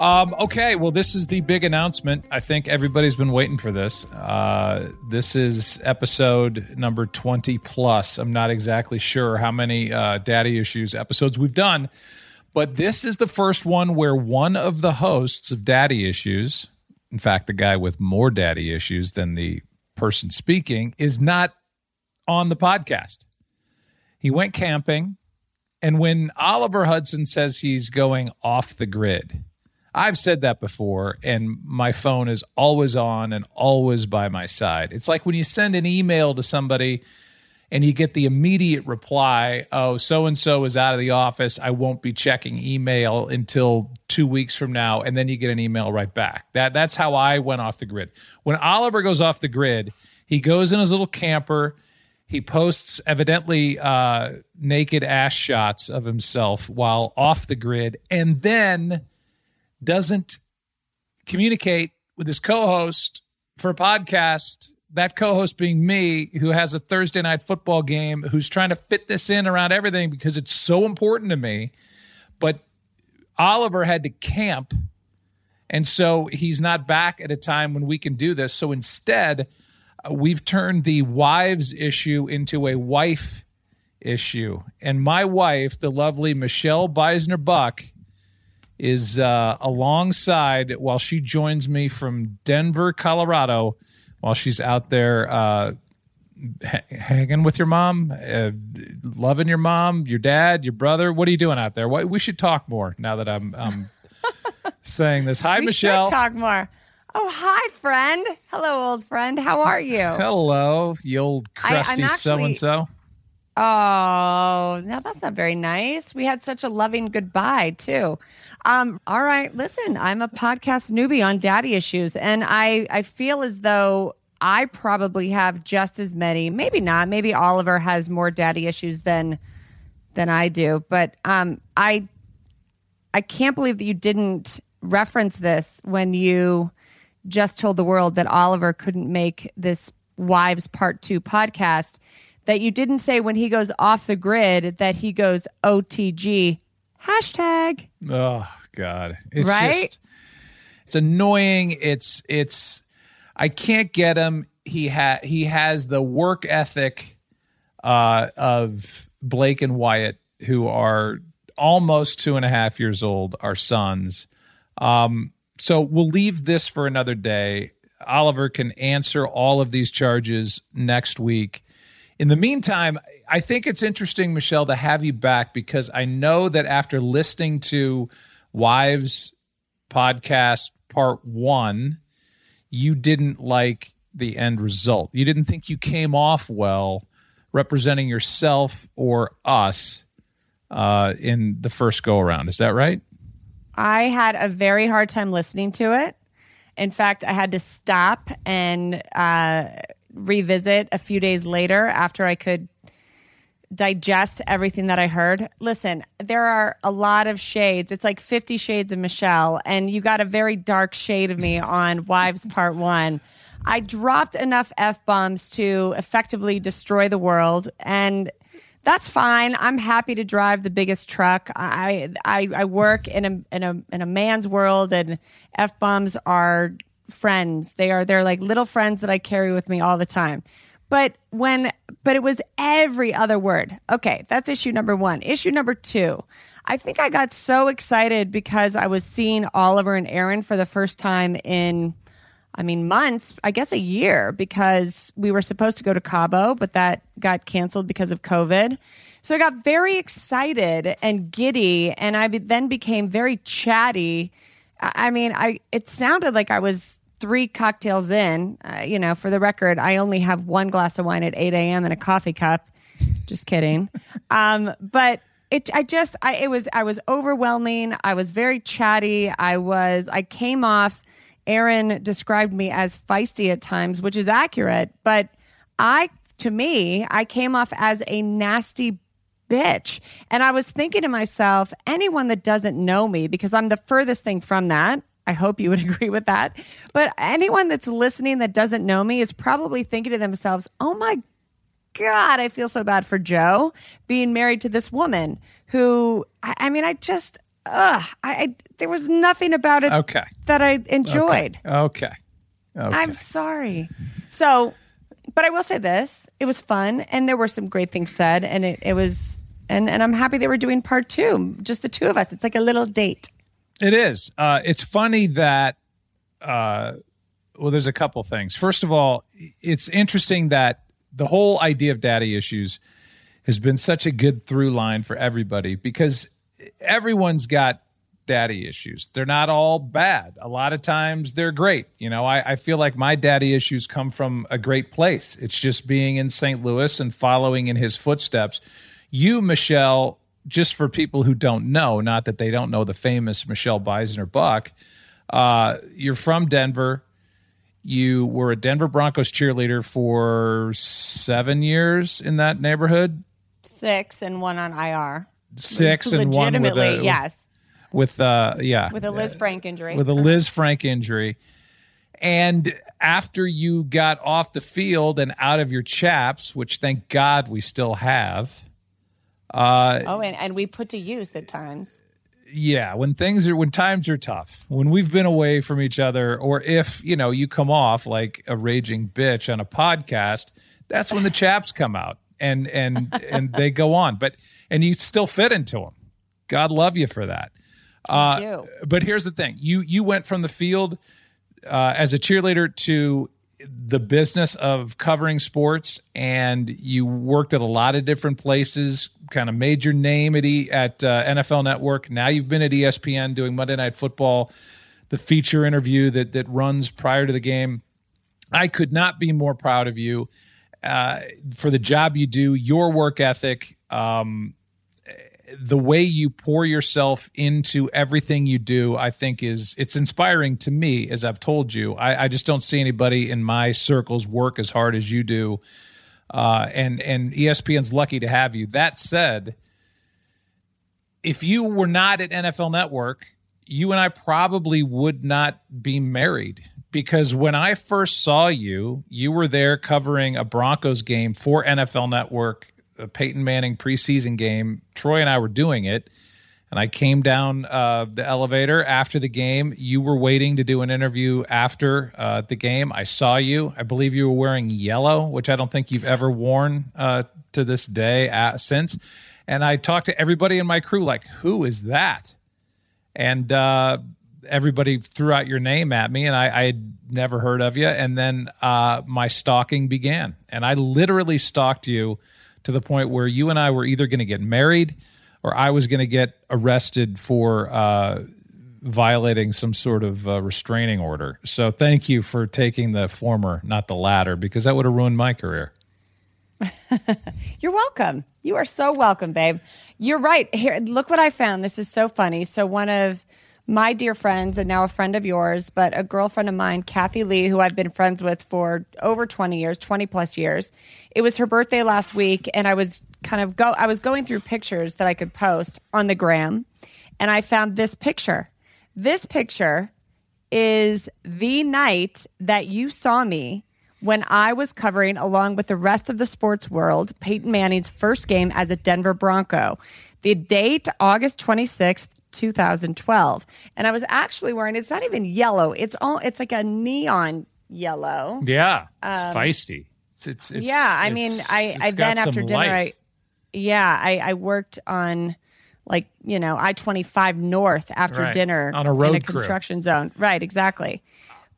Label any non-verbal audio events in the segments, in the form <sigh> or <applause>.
Um, okay, well, this is the big announcement. I think everybody's been waiting for this. Uh, this is episode number 20 plus. I'm not exactly sure how many uh, daddy issues episodes we've done, but this is the first one where one of the hosts of daddy issues, in fact, the guy with more daddy issues than the person speaking, is not on the podcast. He went camping. And when Oliver Hudson says he's going off the grid, I've said that before, and my phone is always on and always by my side. It's like when you send an email to somebody and you get the immediate reply, oh, so and so is out of the office. I won't be checking email until two weeks from now. And then you get an email right back. That, that's how I went off the grid. When Oliver goes off the grid, he goes in his little camper. He posts evidently uh, naked ass shots of himself while off the grid. And then doesn't communicate with his co-host for a podcast that co-host being me who has a thursday night football game who's trying to fit this in around everything because it's so important to me. But oliver had to camp and so he's not back at a time when we can do this. So instead uh, we've turned the wives issue into a wife issue. And my wife the lovely michelle beisner buck is uh, alongside while she joins me from Denver, Colorado, while she's out there uh, ha- hanging with your mom, uh, loving your mom, your dad, your brother. What are you doing out there? What, we should talk more now that I'm, I'm <laughs> saying this. Hi, we Michelle. Should talk more. Oh, hi, friend. Hello, old friend. How are you? Hello, you old crusty so and so. Oh, now that's not very nice. We had such a loving goodbye too. Um, all right, listen, I'm a podcast newbie on daddy issues, and I I feel as though I probably have just as many. Maybe not. Maybe Oliver has more daddy issues than than I do. But um, I I can't believe that you didn't reference this when you just told the world that Oliver couldn't make this Wives Part Two podcast. That you didn't say when he goes off the grid that he goes OTG hashtag. Oh God, it's right? just it's annoying. It's it's I can't get him. He ha he has the work ethic uh, of Blake and Wyatt, who are almost two and a half years old, our sons. Um, so we'll leave this for another day. Oliver can answer all of these charges next week. In the meantime, I think it's interesting, Michelle, to have you back because I know that after listening to Wives podcast part one, you didn't like the end result. You didn't think you came off well representing yourself or us uh, in the first go around. Is that right? I had a very hard time listening to it. In fact, I had to stop and uh, revisit a few days later after I could digest everything that I heard. Listen, there are a lot of shades. It's like 50 shades of Michelle, and you got a very dark shade of me <laughs> on Wives Part 1. I dropped enough F bombs to effectively destroy the world, and that's fine. I'm happy to drive the biggest truck. I I, I work in a in a in a man's world, and F bombs are friends. They are they're like little friends that I carry with me all the time. But when, but it was every other word. Okay, that's issue number one. Issue number two. I think I got so excited because I was seeing Oliver and Erinn for the first time in, I mean, months, I guess a year, because we were supposed to go to Cabo, but that got canceled because of COVID. So I got very excited and giddy, and I then became very chatty. I mean, I it sounded like I was three cocktails in. Uh, you know, for the record, I only have one glass of wine at 8 a.m. and a coffee cup. Just kidding. <laughs> Um, but it, I just, I, it was, I was overwhelming. I was very chatty. I was, I came off. Erinn described me as feisty at times, which is accurate. But I, to me, I came off as a nasty bitch. And I was thinking to myself, anyone that doesn't know me, because I'm the furthest thing from that. I hope you would <laughs> agree with that. But anyone that's listening that doesn't know me is probably thinking to themselves, oh my God, I feel so bad for Joe being married to this woman who, I, I mean, I just, ugh, I, I, there was nothing about it Okay. that I enjoyed. Okay. Okay. I'm sorry. So, but I will say this: it was fun, and there were some great things said, and it, it was, and and I'm happy they were doing part two, just the two of us. It's like a little date. It is. Uh, it's funny that, uh, well, there's a couple things. First of all, it's interesting that the whole idea of daddy issues has been such a good through line for everybody because everyone's got daddy issues. They're not all bad. A lot of times they're great. You know, I, I feel like my daddy issues come from a great place. It's just being in St. Louis and following in his footsteps. You, Michelle, just for people who don't know, not that they don't know the famous Michelle Beisner Buck, uh, you're from Denver. You were a Denver Broncos cheerleader for seven years in that neighborhood, Six and one on IR. six and one with legitimately, a, yes, with uh yeah with a Lisfranc injury. with a Lisfranc injury. And after you got off the field and out of your chaps, which thank God we still have, uh, oh, and, and we put to use at times. yeah, when things are when times are tough, when we've been away from each other, or if you know you come off like a raging bitch on a podcast, that's when the chaps come out and and <laughs> and they go on. But and you still fit into them. God love you for that. Uh, but here's the thing: you you went from the field uh, as a cheerleader to the business of covering sports, and you worked at a lot of different places. Kind of made your name at e, at uh, NFL Network. Now you've been at ESPN doing Monday Night Football, the feature interview that that runs prior to the game. I could not be more proud of you uh, for the job you do, your work ethic, um, the way you pour yourself into everything you do. I think is it's inspiring to me. As I've told you, I, I just don't see anybody in my circles work as hard as you do. Uh, and and ESPN's lucky to have you. That said, if you were not at NFL Network, you and I probably would not be married because when I first saw you, you were there covering a Broncos game for NFL Network, a Peyton Manning preseason game. Troy and I were doing it. And I came down uh, the elevator after the game. You were waiting to do an interview after uh, the game. I saw you. I believe you were wearing yellow, which I don't think you've ever worn uh, to this day uh, since. And I talked to everybody in my crew, like, who is that? and uh, everybody threw out your name at me, and I, I had never heard of you. And then uh, my stalking began, and I literally stalked you to the point where you and I were either going to get married, or I was going to get arrested for uh, violating some sort of uh, restraining order. So thank you for taking the former, not the latter, because that would have ruined my career. <laughs> You're welcome. You are so welcome, babe. You're right. Here, look what I found. This is so funny. So one of my dear friends, and now a friend of yours, but a girlfriend of mine, Kathy Lee, who I've been friends with for over 20 years, 20 plus years. It was her birthday last week, and I was kind of go I was going through pictures that I could post on the gram, and I found this picture. This picture is the night that you saw me when I was covering, along with the rest of the sports world, Peyton Manning's first game as a Denver Bronco. The date, August 26th, 2012. And I was actually wearing, it's not even yellow, it's all, it's like a neon yellow. Yeah, it's um, feisty. It's it's, it's yeah, I mean, I, I then after dinner, I, yeah, I, I worked on like you know I twenty five north after Right. dinner On a road in a crew. construction zone. Right, exactly.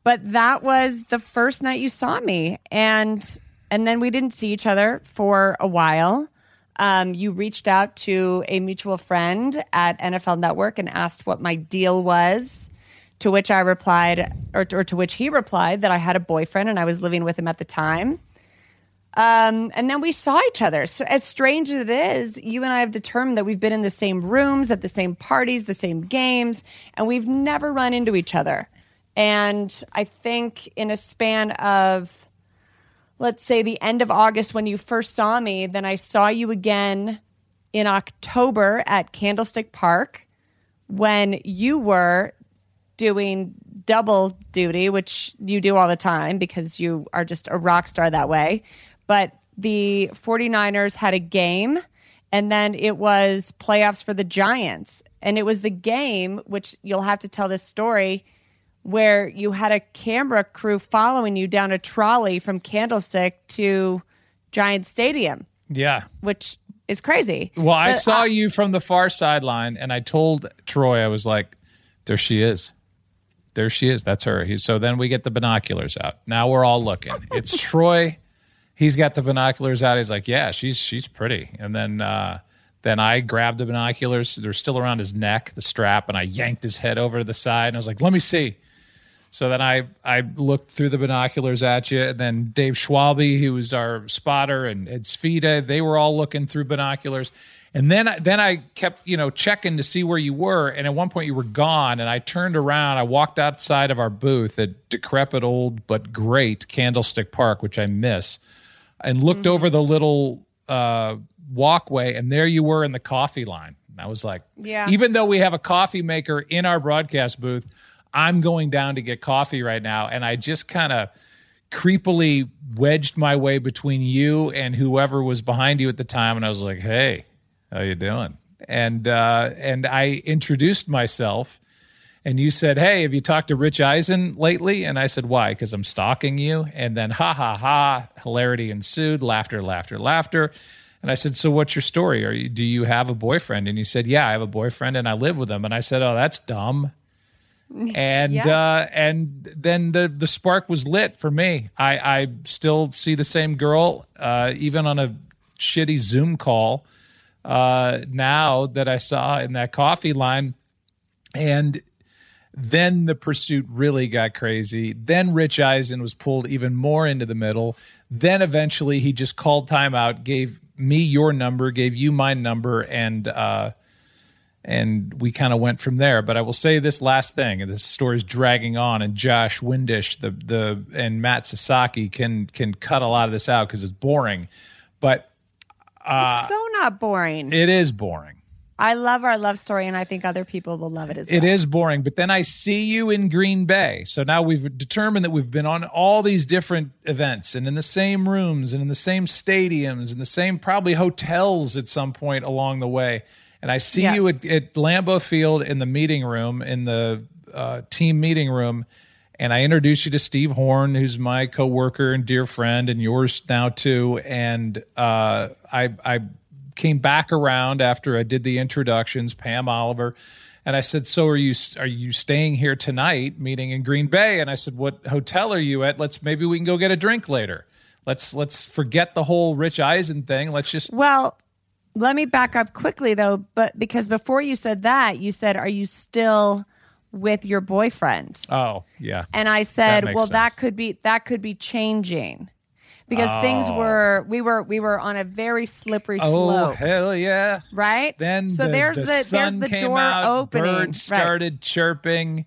But that was the first night you saw me, and and then we didn't see each other for a while. Um, you reached out to a mutual friend at NFL Network and asked what my deal was. To which I replied, or, or to which he replied, that I had a boyfriend and I was living with him at the time. Um, and then we saw each other. So, as strange as it is, you and I have determined that we've been in the same rooms, at the same parties, the same games, and we've never run into each other. And I think in a span of, let's say, the end of August when you first saw me, then I saw you again in October at Candlestick Park when you were doing double duty, which you do all the time because you are just a rock star that way. But the 49ers had a game, and then it was playoffs for the Giants. And it was the game, which you'll have to tell this story, where you had a camera crew following you down a trolley from Candlestick to Giant Stadium, Yeah. which is crazy. Well, I But saw you from the far sideline, and I told Troy, I was like, "There she is, there she is. That's her." He, so then we get the binoculars out. Now we're all looking. <laughs> It's Troy. He's got the binoculars out. He's like, "Yeah, she's she's pretty." And then uh, then I grabbed the binoculars. They're still around his neck, the strap, and I yanked his head over to the side, and I was like, "Let me see." So then I I looked through the binoculars at you, and then Dave Schwalbe, who was our spotter, and Ed Sfida, they were all looking through binoculars. And then I- then I kept you know checking to see where you were, and at one point you were gone, and I turned around, I walked outside of our booth at decrepit old but great Candlestick Park, which I miss, and looked over the little uh, walkway, and there you were in the coffee line. And I was like, Yeah. even though we have a coffee maker in our broadcast booth, I'm going down to get coffee right now. And I just kind of creepily wedged my way between you and whoever was behind you at the time. And I was like, hey, how you doing? And, uh, and I introduced myself and you said, Hey, have you talked to Rich Eisen lately? And I said, Why? Because I'm stalking you. And then, ha ha ha, hilarity ensued, laughter, laughter, laughter. And I said, So what's your story? Are you, do you have a boyfriend? And you said, Yeah, I have a boyfriend and I live with him. And I said, Oh, that's dumb. <laughs> And Yes. uh, and then the the spark was lit for me. I, I still see the same girl, uh, even on a shitty Zoom call. Uh, now that I saw in that coffee line, and then the pursuit really got crazy. Then Rich Eisen was pulled even more into the middle. Then eventually he just called timeout, gave me your number, gave you my number, and uh, and we kind of went from there. But I will say this last thing, and this story's dragging on, and Josh Windish, the the and Matt Sasaki can can cut a lot of this out because it's boring, but uh, it's so not boring. it is boring. I love our love story, and I think other people will love it as well. It is boring, but then I see you in Green Bay. So now we've determined that we've been on all these different events and in the same rooms and in the same stadiums and the same probably hotels at some point along the way. And I see you at, at Lambeau Field in the meeting room, in the uh, team meeting room. And I introduce you to Steve Horn, who's my coworker and dear friend, and yours now too. And uh, I, I came back around after I did the introductions, Pam Oliver, and I said, "So are you are you staying here tonight, meeting in Green Bay?" And I said, "What hotel are you at? Let's maybe we can go get a drink later. Let's let's forget the whole Rich Eisen thing. Let's just Well, let me back up quickly though, but because before you said that, you said, "Are you still with your boyfriend?" oh yeah." And I said, makes "Well, that could be that could be changing." Because things Oh. were we were we were on a very slippery oh, slope. Oh hell yeah! right? Then so the, there's the, the, there's the came door out, opening. Birds Right. started chirping.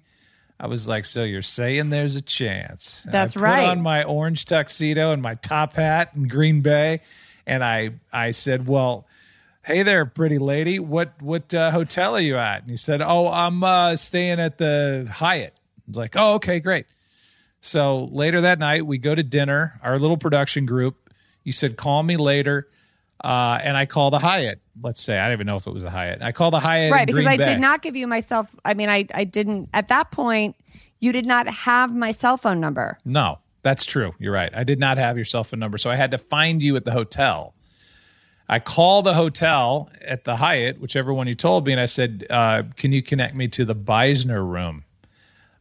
I was like, "So you're saying there's a chance?" And That's I put right. On my orange tuxedo and my top hat in Green Bay, and I I said, "Well, hey there, pretty lady. What what uh, hotel are you at?" And he said, "Oh, I'm uh, staying at the Hyatt." I was like, "Oh, okay, great." So later that night, we go to dinner. Our little production group. You said, "Call me later," uh, and I call the Hyatt. Let's say I don't even know if it was a Hyatt. I call the Hyatt, right because Green i Bay. did not give you myself i mean i i didn't at that point you did not have my cell phone number No, That's true. You're right. I did not have your cell phone number, so I had to find you at the hotel. I call the hotel at the Hyatt, whichever one you told me, and I said, uh, "Can you connect me to the Beisner room?"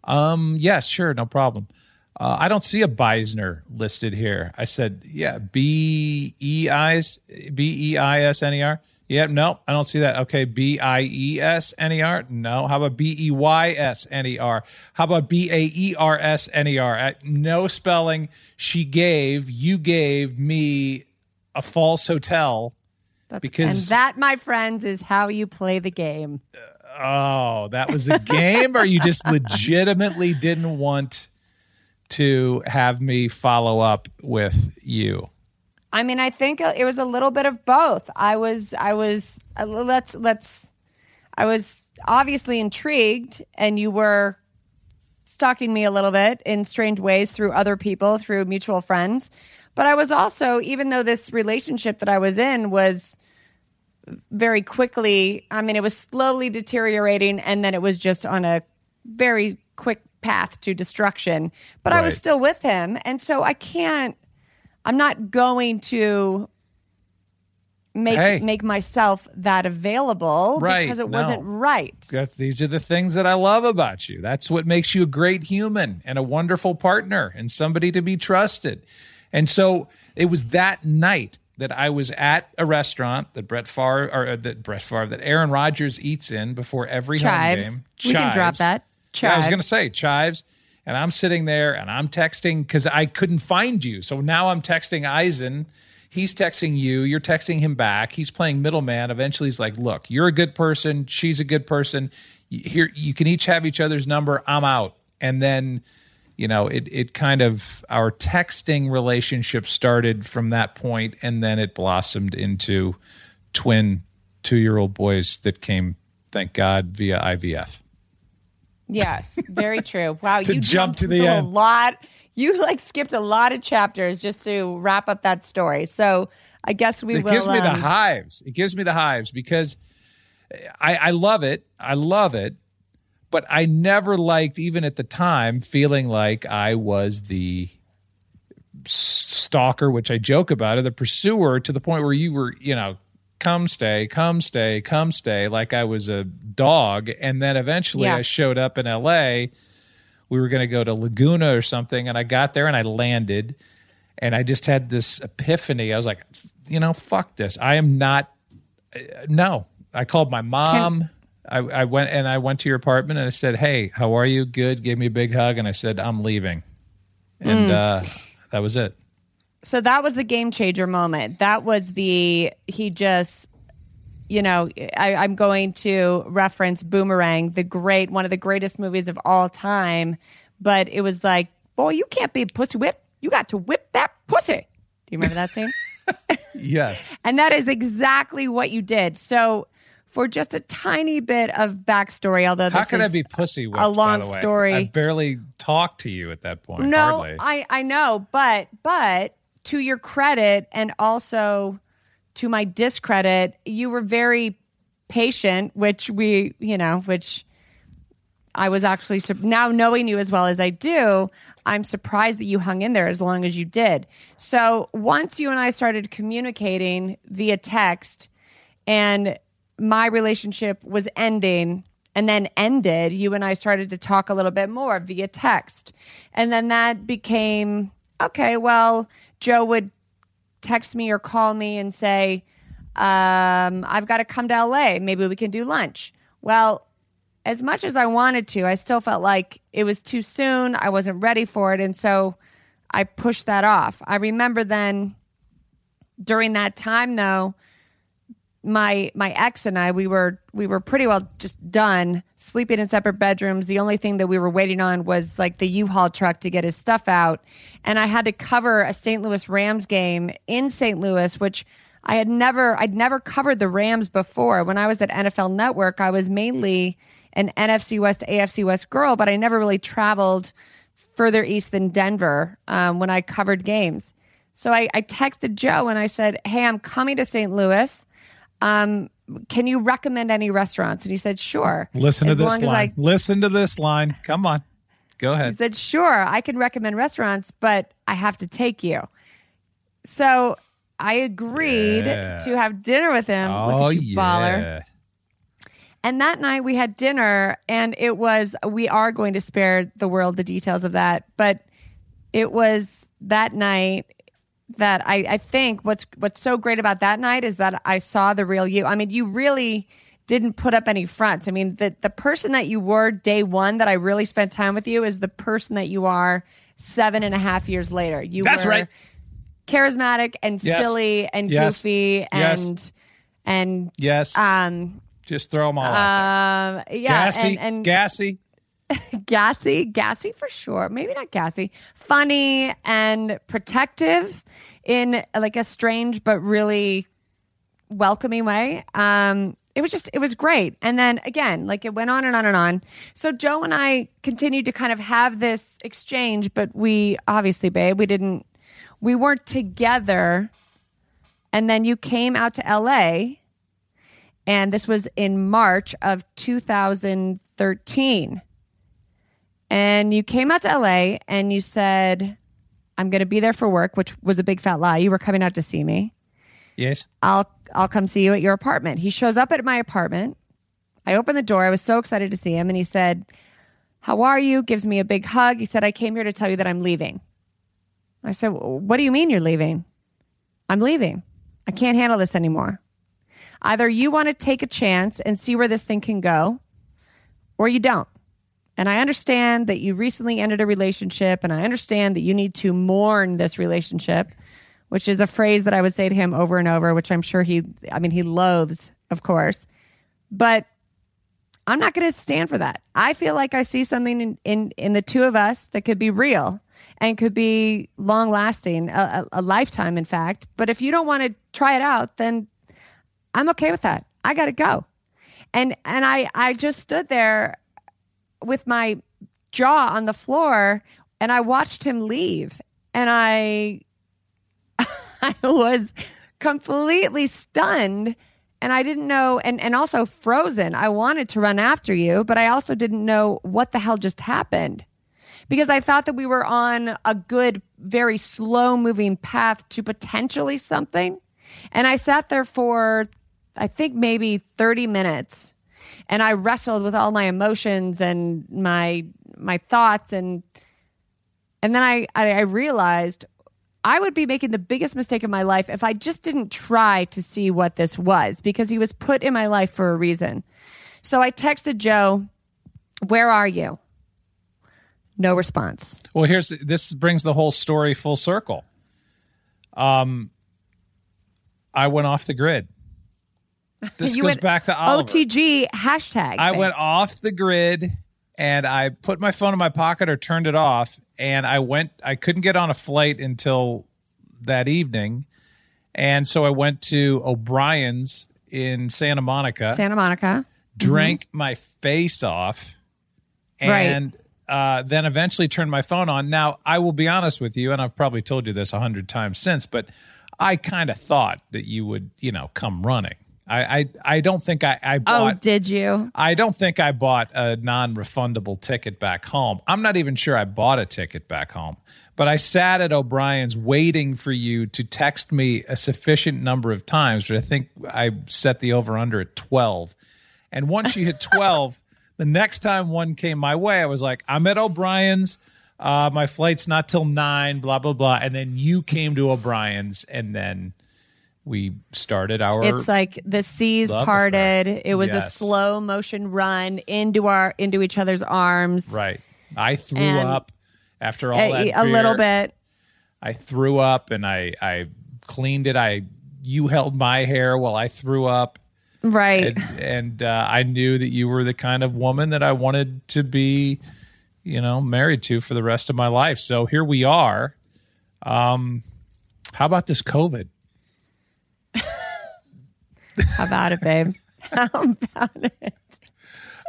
Um, yes, sure, no problem. Uh, I don't see a Beisner listed here. I said, "Yeah, B E I S B E I S N E R." Yeah, no, I don't see that. Okay, B I E S N E R. No. How about B E Y S N E R? How about B A E R S N E R? No spelling. She gave, you gave me a false hotel That's, because and that, my friends, is how you play the game. oh, that was a game, or you just legitimately didn't want to have me follow up with you. I mean, I think it was a little bit of both. I was, I was, let's, let's, I was obviously intrigued, and you were stalking me a little bit in strange ways through other people, through mutual friends. But I was also, even though this relationship that I was in was very quickly, I mean, it was slowly deteriorating, and then it was just on a very quick path to destruction. But I was still with him. And so I can't, I'm not going to make Hey. make myself that available Right, because it no. wasn't right. That's these are the things that I love about you. That's what makes you a great human and a wonderful partner and somebody to be trusted. And so it was that night that I was at a restaurant that Brett Favre or uh, that Brett Favre that Aaron Rodgers eats in before every Chives. home game. We can drop Chives. that. Yeah, I was going to say chives, and I'm sitting there and I'm texting because I couldn't find you. So now I'm texting Eisen. He's texting you. You're texting him back. He's playing middleman. Eventually, he's like, "Look, you're a good person. She's a good person. Here, you can each have each other's number. I'm out." And then, you know, it it kind of our texting relationship started from that point, and then it blossomed into twin two year old boys that came, thank God, via IVF. Yes, very <laughs> true. Wow, To you jump jumped to the end. A lot. You like skipped a lot of chapters just to wrap up that story. So I guess we it will. gives me the um, hives. It gives me the hives because I, I love it. I love it. But I never liked, even at the time, feeling like I was the stalker, which I joke about, or the pursuer to the point where you were, you know, come stay, come stay, come stay, like I was a dog. And then eventually Yeah. I showed up in LA. We were going to go to Laguna or something. And I got there and I landed and I just had this epiphany. I was like, you know, fuck this. I am not. uh, No, I called my mom. I, I went and I went to your apartment and I said, "Hey, how are you? Good." Gave me a big hug and I said, "I'm leaving," and uh, that was it. so that was the game changer moment. That was the he just, you know, I, I'm going to reference Boomerang, the great one of the greatest movies of all time. But it was like, boy, you can't be a pussy whip. You got to whip that pussy. Do you remember that scene? <laughs> Yes, <laughs> And that is exactly what you did. So, for just a tiny bit of backstory, although this how can I be pussy? Whipped, a long by the way? story. I barely talked to you at that point. no, hardly. I I know, but but to your credit, and also to my discredit, you were very patient, which we you know, which I was actually now knowing you as well as I do, I'm surprised that you hung in there as long as you did. So once you and I started communicating via text and my relationship was ending and then ended, you and I started to talk a little bit more via text. And then that became okay, well, Joe would text me or call me and say, um, I've got to come to LA. Maybe we can do lunch. Well, as much as I wanted to, I still felt like it was too soon. I wasn't ready for it. And so I pushed that off. I remember then during that time though, my my ex and I we were we were pretty well just done sleeping in separate bedrooms. The only thing that we were waiting on was like the U-Haul truck to get his stuff out, and I had to cover a St. Louis Rams game in St. Louis, which I had never I'd never covered the Rams before. When I was at NFL Network, I was mainly an NFC West AFC West girl, but I never really traveled further east than Denver um, when I covered games. So I, I texted Joe and I said, "Hey, I'm coming to St. Louis." Um, can you recommend any restaurants? And he said, sure. Listen As to this line. I- Listen to this line. Come on. Go ahead. He said, Sure, I can recommend restaurants, but I have to take you. So I agreed Yeah. to have dinner with him. oh Look at you, baller. yeah. And that night we had dinner, and it was, we are going to spare the world the details of that, but it was that night that I, I think what's what's so great about that night is that I saw the real you. I mean, you really didn't put up any fronts. I mean, the the person that you were day one that I really spent time with you is the person that you are seven and a half years later. You That's were right. charismatic and Yes. silly and Yes. goofy Yes. and and Yes. um Just throw them all out um there. yeah Gassy. and, and gassy. <laughs> gassy, gassy for sure. Maybe not gassy. Funny and protective in like a strange but really welcoming way. Um, it was just, it was great. And then again, like it went on and on and on. So Joe and I continued to kind of have this exchange, but we obviously, babe, we didn't, we weren't together. And then you came out to LA, and this was in March of 2013 and you came out to LA and you said, I'm going to be there for work, which was a big fat lie. You were coming out to see me. Yes. I'll I'll come see you at your apartment. He shows up at my apartment. I open the door. I was so excited to see him and he said, "How are you?" gives me a big hug. He said, "I came here to tell you that I'm leaving." I said, "What do you mean you're leaving?" "I'm leaving. I can't handle this anymore. Either you want to take a chance and see where this thing can go, or you don't." And I understand that you recently ended a relationship, and I understand that you need to mourn this relationship, which is a phrase that I would say to him over and over, which I'm sure he, I mean, he loathes, of course. But I'm not going to stand for that. I feel like I see something in, in, in the two of us that could be real and could be long lasting, a, a, a lifetime, in fact. But if you don't want to try it out, then I'm okay with that. I got to go. And, and I, I just stood there with my jaw on the floor and I watched him leave and I <laughs> I was completely stunned and I didn't know and and also frozen. I wanted to run after you, but I also didn't know what the hell just happened. Because I thought that we were on a good very slow moving path to potentially something. And I sat there for I think maybe 30 minutes and I wrestled with all my emotions and my my thoughts and and then I, I I realized I would be making the biggest mistake of my life if I just didn't try to see what this was because he was put in my life for a reason. So I texted Joe, "Where are you?" No response. Well, here's this brings the whole story full circle. Um, I went off the grid. This You goes back to Oliver. OTG hashtag. I thing. went off the grid and I put my phone in my pocket or turned it off. And I went, I couldn't get on a flight until that evening. And so I went to O'Brien's in Santa Monica, Santa Monica. drank my face off, Right. and uh, then eventually turned my phone on. Now, I will be honest with you, and I've probably told you this a hundred times since, but I kind of thought that you would, you know, come running. I, I, I don't think I, I Oh, bought. did you? I don't think I bought a non-refundable ticket back home. I'm not even sure I bought a ticket back home. But I sat at O'Brien's waiting for you to text me a sufficient number of times. But I think I set the over under at 12. And once you hit 12, <laughs> the next time one came my way, I was like, I'm at O'Brien's. Uh, my flight's not till nine, blah, blah, blah. And then you came to O'Brien's and then we started our It's like the seas parted. affair. It was a slow motion run into our into each other's arms. Right. I threw And- up after all A, that. a little bit. I threw up and I I cleaned it. I you held my hair while I threw up, Right. and, and uh, I knew that you were the kind of woman that I wanted to be, you know, married to for the rest of my life. So here we are. Um, how about this COVID? How about it, babe? <laughs> How about it?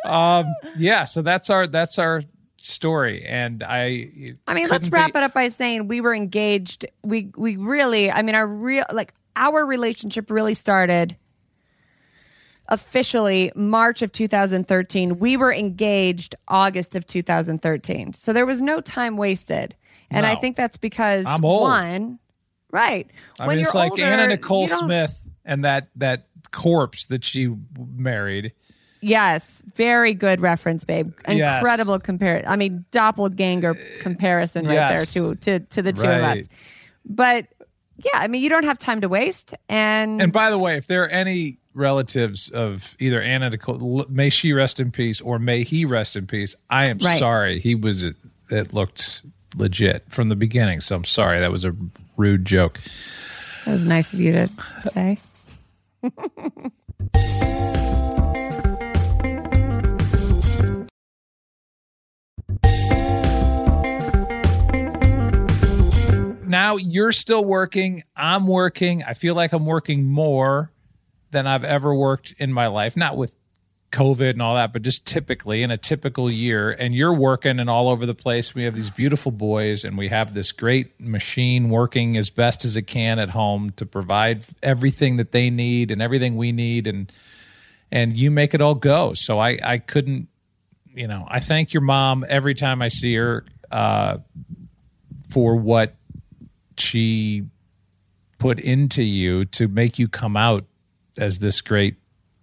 um, Yeah, so that's our that's our story, and I. I mean, let's wrap it up by saying we were engaged. We we really, I mean, our real like our relationship really started officially March of 2013. We were engaged August of 2013. So there was no time wasted. And I think that's because I'm old. one, right. I when mean, it's like older, Anna Nicole Smith and that that corpse that she married. Yes, very good reference, babe. Yes. Incredible compare. I mean, doppelganger comparison right Yes. there to to to the two of us. But yeah, I mean, you don't have time to waste. And And by the way, if there are any relatives of either Anna Nicole, may she rest in peace, or may he rest in peace, I am Right. sorry. He was it looked legit from the beginning. So I'm sorry that was a rude joke. that was nice of you to say. <laughs> now you're still working. I'm working. I feel like I'm working more than I've ever worked in my life. Not with COVID and all that, but just typically in a typical year. And you're working and all over the place. We have these beautiful boys, and we have this great machine working as best as it can at home to provide everything that they need and everything we need. And and you make it all go. So I I couldn't, you know, I thank your mom every time I see her uh, for what she put into you to make you come out as this great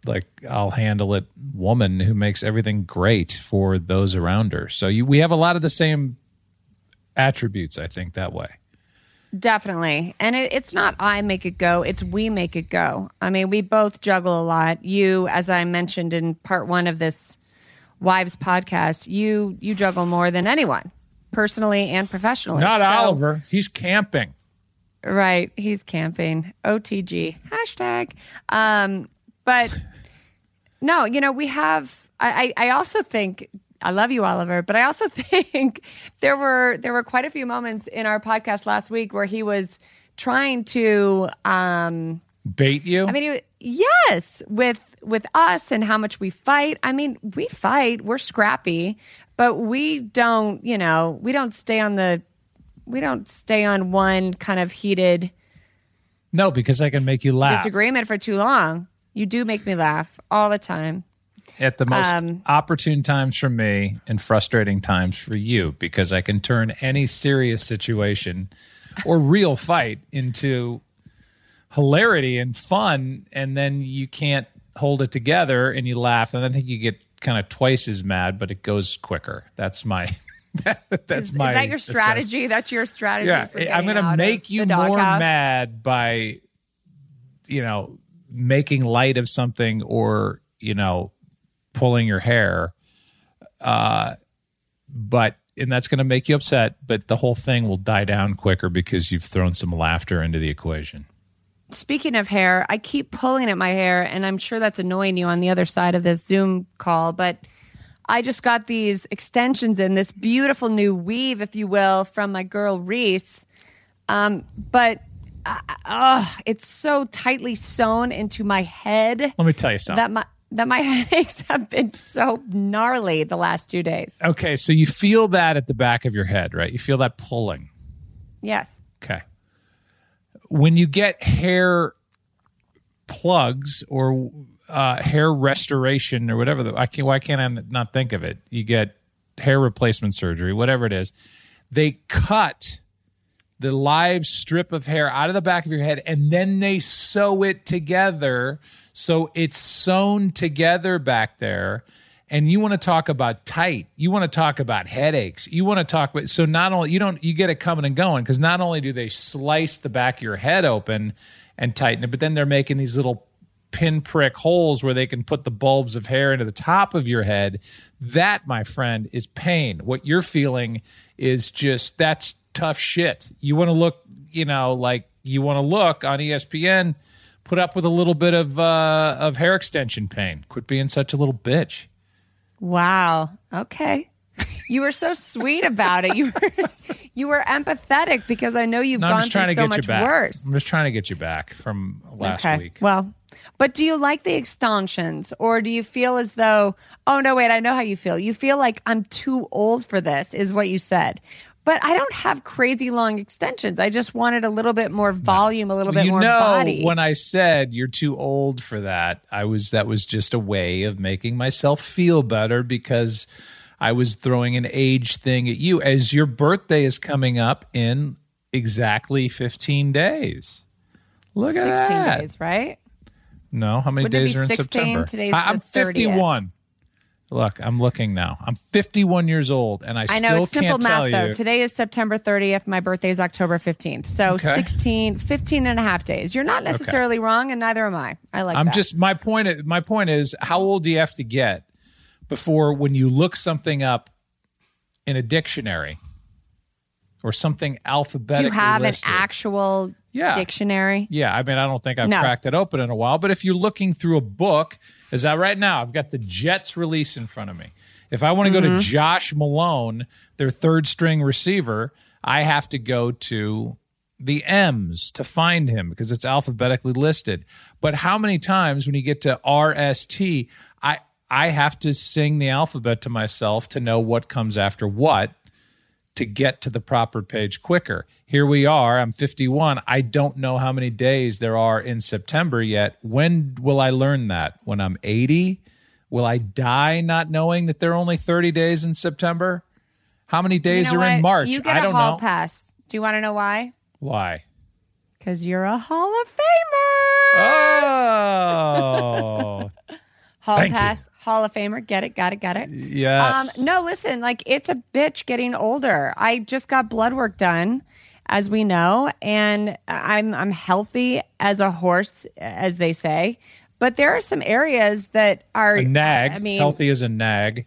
like I'll handle it woman who makes everything great for those around her. So you, we have a lot of the same attributes, I think, that way. Definitely. And it, it's not I make it go, it's we make it go. I mean, we both juggle a lot. You, as I mentioned in part one of this Wives podcast, you you juggle more than anyone, personally and professionally. Not So- Oliver. He's camping. Right. He's camping. OTG. Hashtag. Um, but no, you know, we have I, I also think I love you, Oliver, but I also <laughs> think there were there were quite a few moments in our podcast last week where he was trying to um Bait you? I mean, he- yes, with with us and how much we fight. I mean, we fight. We're scrappy, but we don't. You know, we don't stay on the. We don't stay on one kind of heated no, because I can make you laugh disagreement for too long. You do make me laugh all the time. at the most Um, opportune times for me and frustrating times for you because I can turn any serious situation or real fight into hilarity and fun and then you can't hold it together and you laugh and I think you get kind of twice as mad but it goes quicker. That's my <laughs> that's Is, my is that your strategy? That's your strategy. Yeah, I'm going to make you more mad by you know making light of something or you know pulling your hair uh but and that's going to make you upset but the whole thing will die down quicker because you've thrown some laughter into the equation Speaking of hair, I keep pulling at my hair, and I'm sure that's annoying you on the other side of this Zoom call, but I just got these extensions in this beautiful new weave, if you will, from my girl Reese. Um, but uh, uh, it's so tightly sewn into my head let me tell you something that my that my <laughs> headaches have been so gnarly the last two days. okay so you feel that at the back of your head right you feel that pulling Yes. Okay. When you get hair plugs or uh, hair restoration or whatever, the, I can, why can't I not think of it? You get hair replacement surgery, whatever it is. They cut the live strip of hair out of the back of your head and then they sew it together. So it's sewn together back there. And you want to talk about tight. You want to talk about headaches. You want to talk about so not only you don't you get it coming and going because not only do they slice the back of your head open and tighten it but then they're making these little pinprick holes where they can put the bulbs of hair into the top of your head. That my friend is pain. What you're feeling is just that's tough shit you want to look you know like you want to look on espn put up with a little bit of uh of hair extension pain quit being such a little bitch Wow. Okay. You were so sweet about it. You were <laughs> you were empathetic because I know you've no, gone through so much worse. i'm just trying to get you back from last okay. week Well, but do you like the extensions or do you feel as though oh no wait, I know how you feel. You feel like I'm too old for this is what you said. but I don't have crazy long extensions. I just wanted a little bit more volume, a little bit you more know, body. when I said you're too old for that, I was that was just a way of making myself feel better because I was throwing an age thing at you as your birthday is coming up in exactly 15 days. Look at 16 that. days, right? No, how many Wouldn't days are in 16? September? Today's I, am 51. Look, I'm looking now. I'm 51 years old, and I, I know still it's simple can't tell math though. you. Today is September 30th. My birthday is October 15th. So Okay. 16, 15 and a half days. You're not necessarily wrong, and neither am I. I like I'm that. just my point. My point is, how old do you have to get before when you look something up in a dictionary or something alphabetically. Do you have listed? an actual Yeah. dictionary? Yeah, I mean, I don't think I've No. cracked it open in a while. But if you're looking through a book, is that right now? I've got the Jets release in front of me. If I want to go Mm-hmm. to Josh Malone, their third string receiver, I have to go to the M's to find him because it's alphabetically listed. But how many times when you get to RST, I I have to sing the alphabet to myself to know what comes after what to get to the proper page quicker. Here we are. I'm 51. I don't know how many days there are in September yet. When will I learn that? When I'm 80? Will I die not knowing that there are only 30 days in September? How many days you know are in what? March? You get I a don't hall know. pass. Do you want to know why? Why? Because you're a Hall of Famer. Oh, <laughs> Hall Thank you. pass, Hall of Famer. Get it, got it, got it. yes. Um, no, listen, like it's a bitch getting older. I just got blood work done, as we know, and I'm I'm healthy as a horse, as they say. But there are some areas that are a nag. I mean, Healthy as a nag.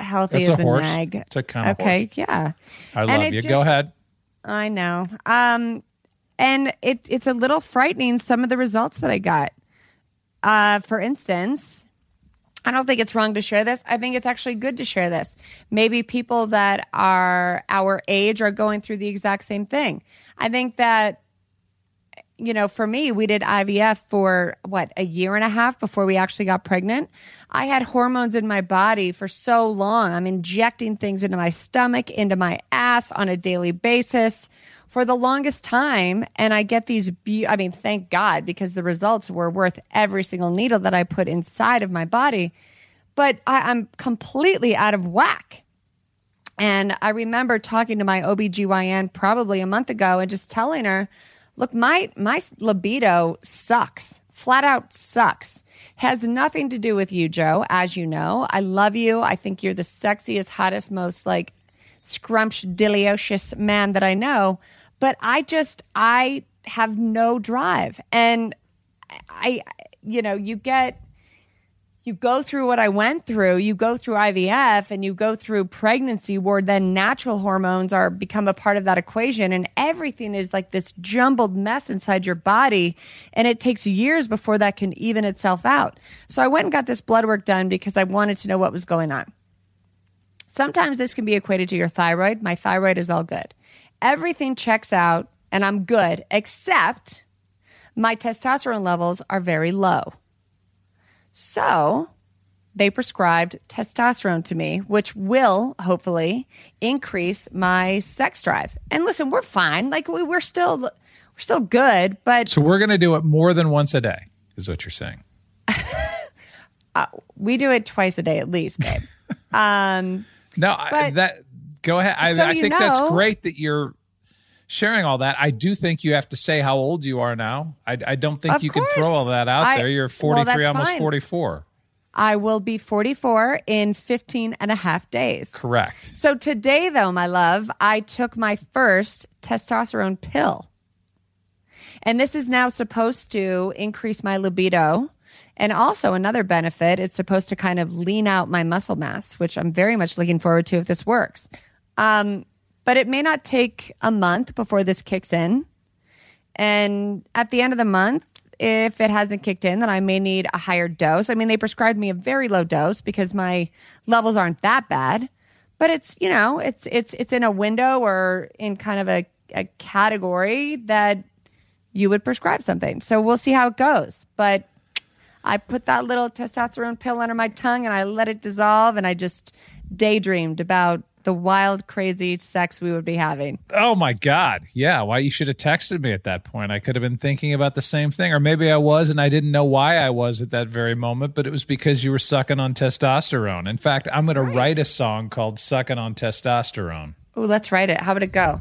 healthy That's as a horse. nag. It's a kind of okay, yeah. I love you. just- Go ahead. I know. Um, and it it's a little frightening some of the results that I got. Uh, for instance, I don't think it's wrong to share this. I think it's actually good to share this. Maybe people that are our age are going through the exact same thing. I think that you know, for me, we did IVF for what, a year and a half before we actually got pregnant. I had hormones in my body for so long. I'm injecting things into my stomach, into my ass on a daily basis for the longest time. And I get these, be- I mean, thank God, because the results were worth every single needle that I put inside of my body. But I, I'm completely out of whack. And I remember talking to my OBGYN probably a month ago and just telling her, look, my my libido sucks. Flat out sucks. Has nothing to do with you, Joe, as you know. I love you. I think you're the sexiest, hottest, most like scrumptious man that I know. But I just I have no drive. And I you know, you get you go through what I went through, you go through IVF and you go through pregnancy where then natural hormones are become a part of that equation and everything is like this jumbled mess inside your body and it takes years before that can even itself out. So I went and got this blood work done because I wanted to know what was going on. Sometimes this can be equated to your thyroid. My thyroid is all good. Everything checks out and I'm good except my testosterone levels are very low. So they prescribed testosterone to me, which will hopefully increase my sex drive. And listen, we're fine. Like we, we're still we're still good, but So we're going to do it more than once a day, is what you're saying. <laughs> we do it twice a day at least, babe. <laughs> um, No, I, that go ahead. I, So I think that's great that you're sharing all that. I do think you have to say how old you are now. I, I don't think Of you can throw all that out I- there. You're 43, that's almost fine. 44. I will be 44 in 15 and a half days. Correct. So today, though, my love, I took my first testosterone pill. And this is now supposed to increase my libido. And also, another benefit, it's supposed to kind of lean out my muscle mass, which I'm very much looking forward to if this works. Um, but it may not take a month before this kicks in. And at the end of the month, if it hasn't kicked in, then I may need a higher dose. I mean, they prescribed me a very low dose because my levels aren't that bad. But it's, you know, it's it's it's in a window or in kind of a, a category that you would prescribe something. So we'll see how it goes. But I put that little testosterone pill under my tongue and I let it dissolve and I just daydreamed about the wild, crazy sex we would be having. Oh my God. Yeah. Why you should have texted me at that point. I could have been thinking about the same thing. Or maybe I was and I didn't know why I was at that very moment, but it was because you were sucking on testosterone. In fact, I'm going to write a song called Sucking on Testosterone. Oh, let's write it. How would it go?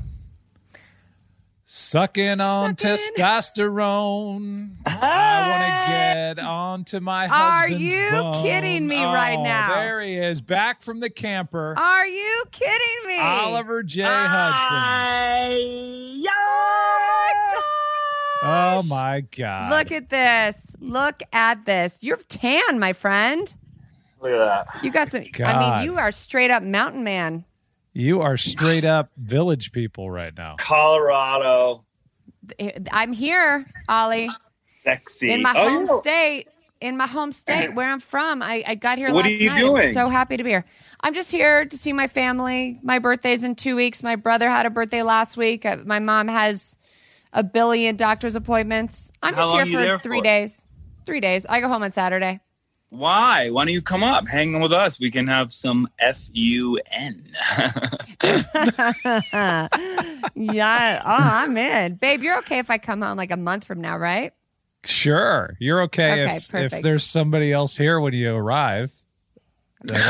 Sucking on testosterone. I want to ah! get onto my husband's Are you bone. kidding me right Oh, now? There he is, back from the camper. Are you kidding me? Oliver J. Hudson. Oh, oh my God. Look at this. Look at this. You're tan, my friend. Look at that. You got some. I mean, you are straight up mountain man. You are straight up village people right now. Colorado. I'm here, Ollie, Sexy. in my Oh, home you state. In my home state, where I'm from, I, I got here What are last you night. I'm so happy to be here. I'm just here to see my family. My birthday's in two weeks. My brother had a birthday last week. Uh, My mom has a billion doctor's appointments. I'm How just here for three for? days. Three days. I go home on Saturday. Why? Why don't you come up, hang with us? We can have some F U N. <laughs> yeah. Oh, I'm in. Babe, you're okay if I come home like a month from now, right? Sure. You're okay, Okay, if, if there's somebody else here when you arrive.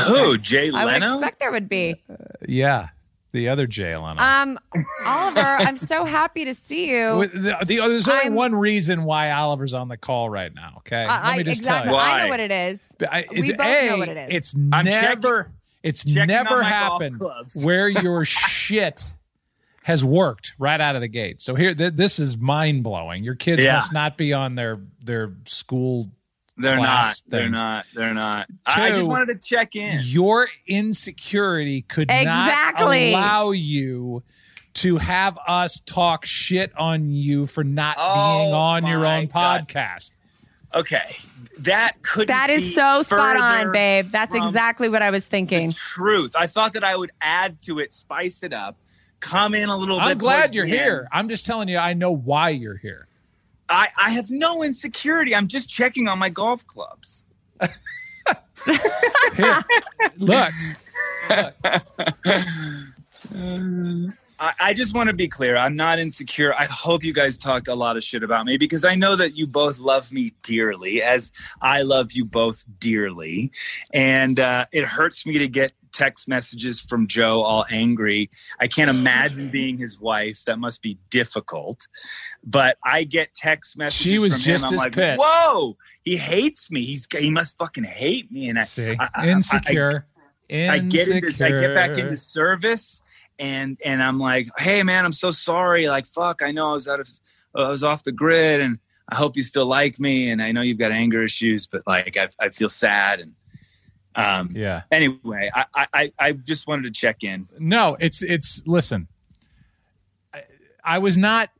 Who? Jay Leno. I would expect there would be. Yeah. The other Jay Leno. Um, Oliver, I'm so happy to see you. With the, the, there's only I'm- one reason why Oliver's on the call right now. Okay, I, let me just exactly. tell you. I know what it is. I- we both A, know what it is. It's I'm never, checking- it's checking never my golf happened clubs. where your <laughs> shit has worked right out of the gate. So here, th- this is mind blowing. Your kids Yeah. must not be on their their school. They're not. class They're not. They're not. I I just wanted to check in. Your insecurity could Exactly. not allow you to have us talk shit on you for not Oh, being on your own God. podcast. Okay, that could. that is so spot on, babe. That's exactly what I was thinking. truth. I thought that I would add to it, spice it up, come in a little bit. I'm glad you're here. end. I'm just telling you, I know why you're here. I, I have no insecurity. I'm just checking on my golf clubs. Here, <laughs> look, I, I just want to be clear. I'm not insecure. I hope you guys talked a lot of shit about me because I know that you both love me dearly, as I love you both dearly. And uh, it hurts me to get text messages from Joe all angry. I can't imagine being his wife. That must be difficult. But I get text messages. She was from just him. I'm as like, pissed. Whoa, he hates me. He's he must fucking hate me. And I, see, I- I- I- insecure. I get into I get back Insecure. into service and and I'm like, hey man, I'm so sorry. Like fuck, I know I was out of I was off the grid and I hope you still like me and I know you've got anger issues, but like I, I feel sad and um Yeah. anyway, I, I- I just wanted to check in. No, it's it's listen. I, I was not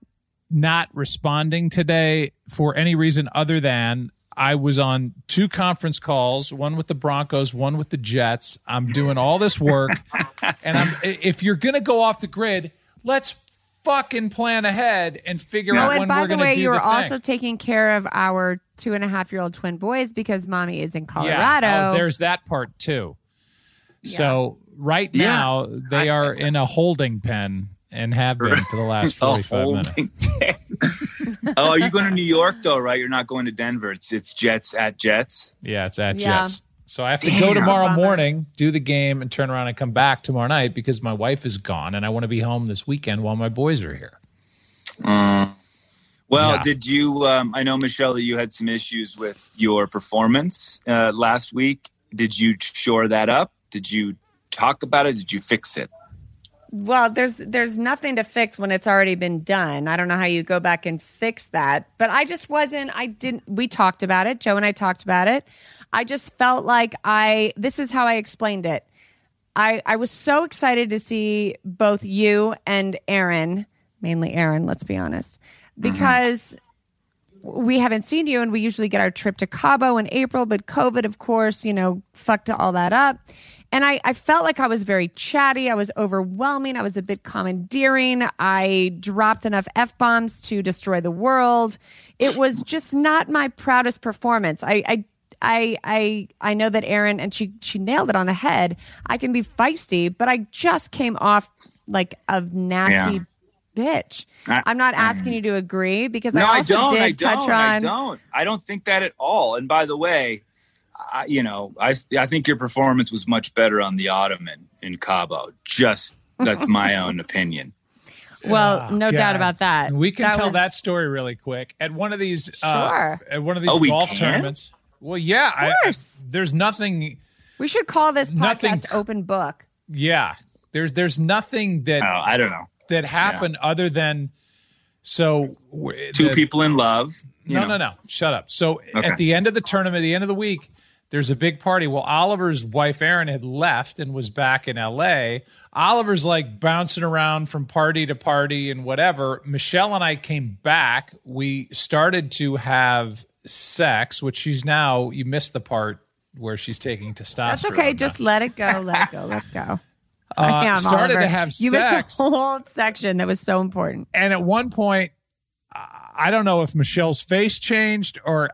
not responding today for any reason other than I was on two conference calls, one with the Broncos, one with the Jets. I'm doing all this work <laughs> and I'm if you're going to go off the grid, let's fucking plan ahead and figure Oh, out and when by we're the going to way, do you the were thing. also taking care of our two and a half year old twin boys because mommy is in Yeah. Colorado. Oh, there's that part too. So right Yeah. now they are in a holding pen and have been for the last <laughs> A 45 minutes. holding pen. oh, are you going to New York though, right? You're not going to Denver. It's it's Jets at Jets. Yeah, it's at Yeah. Jets. So I have to go tomorrow morning, do the game, and turn around and come back tomorrow night because my wife is gone and I want to be home this weekend while my boys are here. Well, Yeah. did you? Um, I know Michelle, that you had some issues with your performance uh, last week. Did you shore that up? Did you talk about it? Did you fix it? Well, there's there's nothing to fix when it's already been done. I don't know how you go back and fix that. But I just wasn't I didn't we talked about it. Joe and I talked about it. I just felt like I this is how I explained it. I I was so excited to see both you and Erinn, mainly Erinn, let's be honest. Uh-huh. Because we haven't seen you and we usually get our trip to Cabo in April, but COVID, of course, you know, fucked all that up. And I, I felt like I was very chatty. I was overwhelming. I was a bit commandeering. I dropped enough F bombs to destroy the world. It was just not my proudest performance. I, I, I I I know that Erinn and she she nailed it on the head. I can be feisty, but I just came off like a nasty bitch. I- I'm not asking you to agree because no, I I, don't. did I don't. on. I don't. I don't think that at all. And by the way, I, you know, I I think your performance was much better on the Ottoman in Cabo. Just that's my <laughs> own opinion. Well, Oh, no God. doubt about that. We can That tell was- that story really quick at one of these. Uh, at one of these Oh, golf tournaments. Well, yeah. I- I- there's nothing. We should call this Nothing- podcast open book. Yeah. There's there's nothing that Oh, I don't know. that happened other than so Two the- people in love. you No, know. no, no. Shut up. So Okay. at the end of the tournament, at the end of the week, there's a big party. Well, Oliver's wife Erinn had left and was back in LA. Oliver's like bouncing around from party to party and whatever. Michelle and I came back. We started to have sex, which she's now. You missed the part where she's taking testosterone. That's okay. now. Just let it go. Let it go. Let it go. <laughs> Uh, Damn, started Oliver. to have you sex. missed a whole section that was so important. and at one point i don't know if michelle's face changed or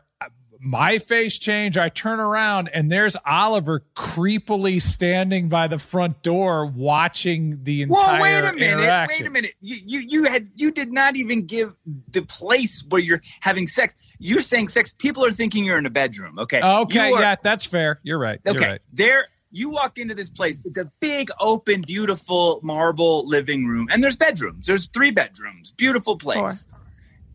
my face change. i turn around and there's oliver creepily standing by the front door watching the entire Whoa, wait a minute. Wait a minute. You, you you had you did not even give the place where you're having sex. You're saying sex. People are thinking you're in a bedroom. Okay. okay are- yeah that's fair you're right Okay. you're right There you walk into this place. It's a big, open, beautiful marble living room. And there's bedrooms. There's three bedrooms. Beautiful place. four,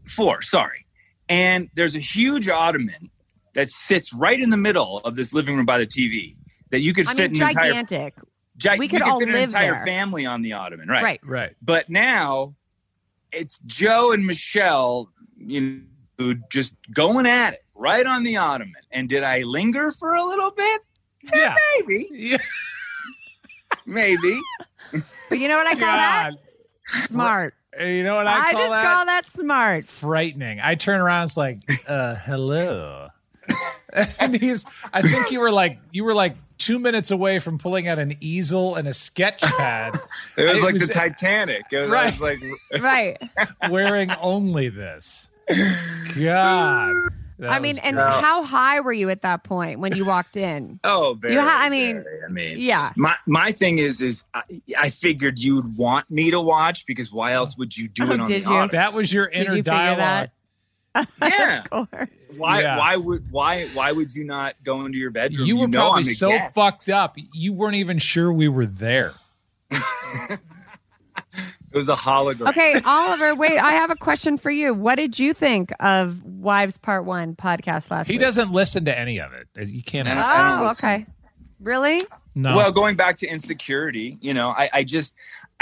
Four, sorry. And there's a huge ottoman that sits right in the middle of this living room by the TV that you could I fit mean, an entire gigantic. gi- we you could all fit an live entire there. family on the ottoman, right? Right. right But now it's Joe and Michelle, you know, who just going at it right on the ottoman. And did I linger for a little bit? yeah Maybe, Yeah. <laughs> maybe. But you know what I call that? Smart. you know what i, call that? I, call just that call that smart. frightening. I turn around, it's like, uh, hello. <laughs> and he's I think you were like you were like two minutes away from pulling out an easel and a sketch <laughs> pad, It was It like was- the Titanic. It was, Right. Was like, Right. <laughs> wearing only this. God. That I mean, and No. how high were you at that point when you walked in? oh, very. You ha- I mean, very. I mean, yeah. My my thing is, is I, I figured you'd want me to watch because why else would you do Oh, it on did the you? auto? that was your Did inner you figure dialogue. That? Yeah. <laughs> Of course. Why Yeah. why would why why would you not go into your bedroom? You were know probably I'm so guest. fucked up, you weren't even sure we were there. <laughs> It was a hologram. Okay, Oliver, wait, I have a question for you. What did you think of Wives Part 1 podcast last He week? He doesn't listen to any of it. You can't And ask. Oh, okay. Really? No. Well, going back to insecurity, you know, I, I just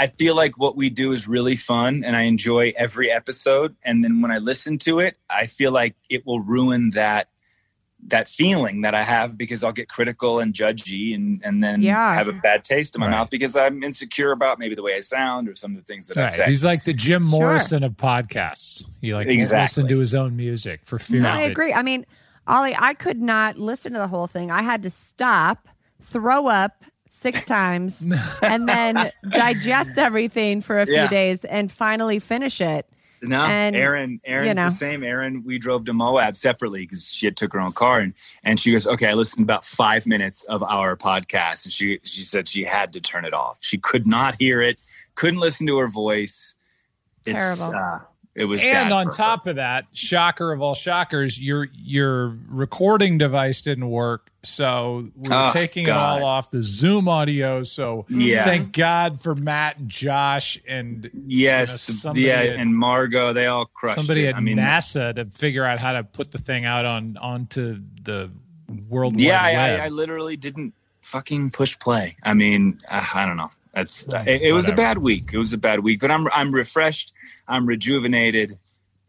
I feel like what we do is really fun and I enjoy every episode. And then when I listen to it, I feel like it will ruin that that feeling that I have because I'll get critical and judgy and and then Yeah. have a bad taste in my Right. mouth because I'm insecure about maybe the way I sound or some of the things that I Right. say. He's like the Jim Sure. Morrison of podcasts. He like won't Exactly. listen to his own music for fear. No. of I agree. I mean, Ollie, I could not listen to the whole thing. I had to stop, throw up six <laughs> times, <laughs> and then digest everything for a few Yeah. days and finally finish it. No, And, Erinn. Erinn's you know. the same. Erinn, we drove to Moab separately because she had took her own car, and and she goes, "Okay, I listened about five minutes of our podcast," and she she said she had to turn it off. She could not hear it, couldn't listen to her voice. It's, Terrible. Uh, it was, And on for her. top of that, shocker of all shockers, your your recording device didn't work, so we're Oh, taking God. it all off the Zoom audio. So Yeah. thank God for Matt and Josh and yes, you know, yeah, had- and Margot, they all crushed somebody it. at I mean, NASA to figure out how to put the thing out on onto the world. yeah, I, I, I literally didn't fucking push play. I mean, uh, I don't know. That's it, it was a bad week. It was a bad week, but I'm I'm refreshed. I'm rejuvenated,